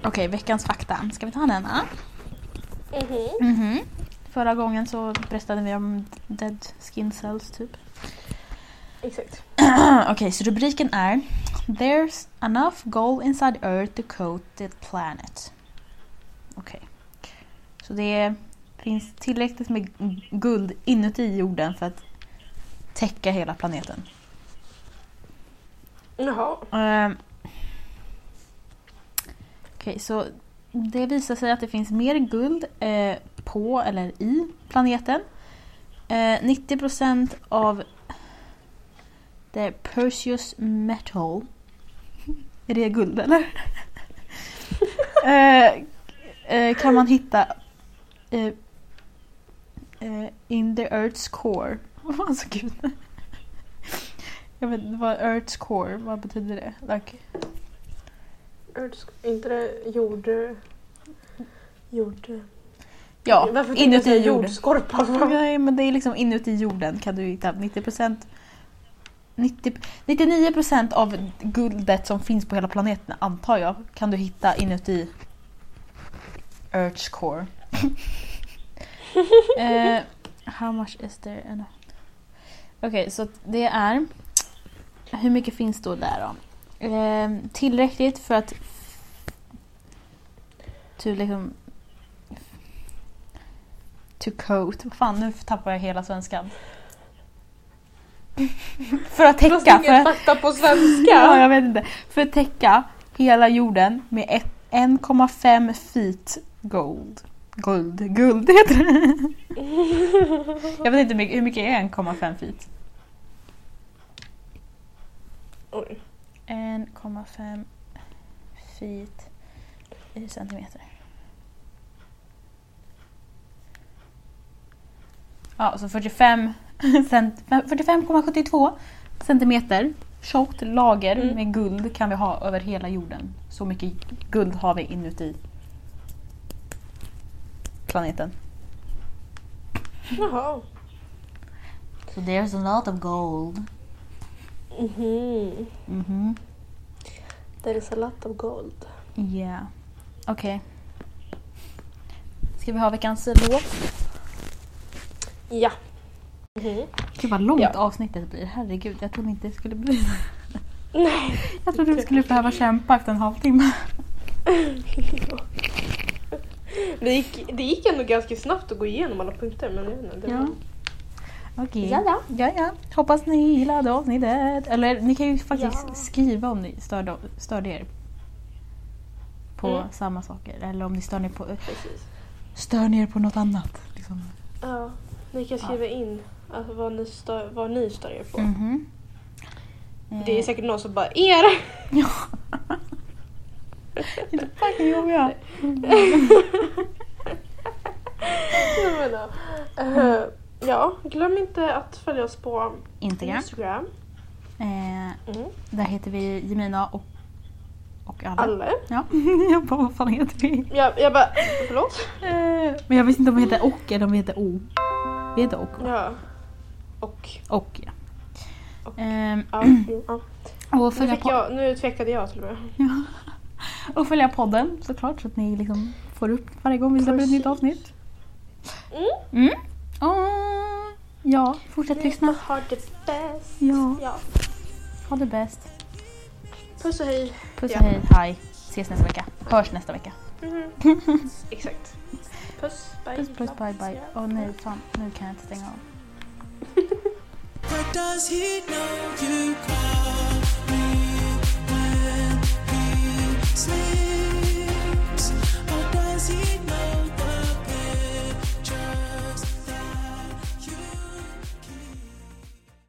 Okej, veckans fakta. Ska vi ta den? Ja? Mhm. Mhm. Förra gången så berättade vi om dead skin cells typ. Exakt. Okej, så rubriken är There's enough gold inside earth to coat the planet. Okej. Så det finns tillräckligt med guld inuti jorden för att täcka hela planeten. Jaha. Ehm. Okej, så det visar sig att det finns mer guld eh, på eller i planeten. Eh, 90% av the precious metal. Är det guld eller? eh, eh, kan man hitta eh, eh, in the earth's core. Alltså gud. Jag vet inte vad Earth's core, vad betyder det? Like, Inte det jord... Jord... ja, Varför inuti jorden. jordskorpa? Nej, men det är liksom inuti jorden kan du hitta 90 90, 99% av guldet som finns på hela planeten antar jag kan du hitta inuti Earth's core. eh, how much is there? enough? Okej, så det är... Hur mycket finns då där då? Eh, tillräckligt för att... To liksom... To coat. Fan, nu tappar jag hela svenskan. för att täcka. För att, fakta på svenska. ja, jag vet inte. För att täcka hela jorden med ett 1,5 feet gold. Guld, guld heter det. Jag vet inte hur mycket, hur mycket är 1,5 feet? Oj. 1,5 feet i centimeter. Ja, så 45 cent- 45,72 centimeter tjockt lager Mm. med guld kan vi ha över hela jorden. Så mycket guld har vi inuti planeten. Jaha. So there's a lot of gold. Mhm. Mhm. There is a lot of gold. Yeah. Okej. Ska vi ha veckans låt? Ja. Mhm. Gud vad långt Ja. avsnittet blir. Herregud, jag trodde inte det skulle bli Nej. Jag trodde vi skulle behöva kämpa efter en halvtimme. Det gick, det gick ändå ganska snabbt att gå igenom alla punkter men jag vet inte. det var- Okej. Ja, ja. ja, ja. Hoppas ni gillade avsnittet. Eller ni kan ju faktiskt Ja. skriva om ni störde, störde er på Mm. samma saker. Eller om ni stör, er på, Precis. stör ni er på något annat. Liksom. Ja. Ni kan skriva in alltså, vad, ni stör, vad ni stör er på. Mhm. Det är Eh, säkert någon som bara er! Inte fucking jobbiga. Jag menar. Eh, ja, glöm inte att följa oss på Instagram. Instagram. Eh, Mm. där heter vi Jemina och, och alla. Alla. Ja, jag bara vad fan heter vi? Jag, jag bara, förlåt? Eh, men jag visste inte om vi heter och eller om vi heter o. Vi heter och va? Ja. Och. Och ja. Och. Ehm, Ja, ja. och, Nu, följa po- jag, nu tvekade jag till och med. ja. och följa podden såklart så att ni liksom får upp varje gång vi släpper ett nytt avsnitt. Mm. Mm. Oh, ja, fortsätt lyssna. Ha det bäst. Ja. ja. Ha det bäst. Puss och hej. Puss och ja. hej, hej. Ses nästa vecka. Hörs nästa vecka. Mm. Exakt. Puss, bye. Puss, puss, bye, bye. Åh oh, nej, fan. Nu kan jag inte stänga av. does he know you call me when we sleep?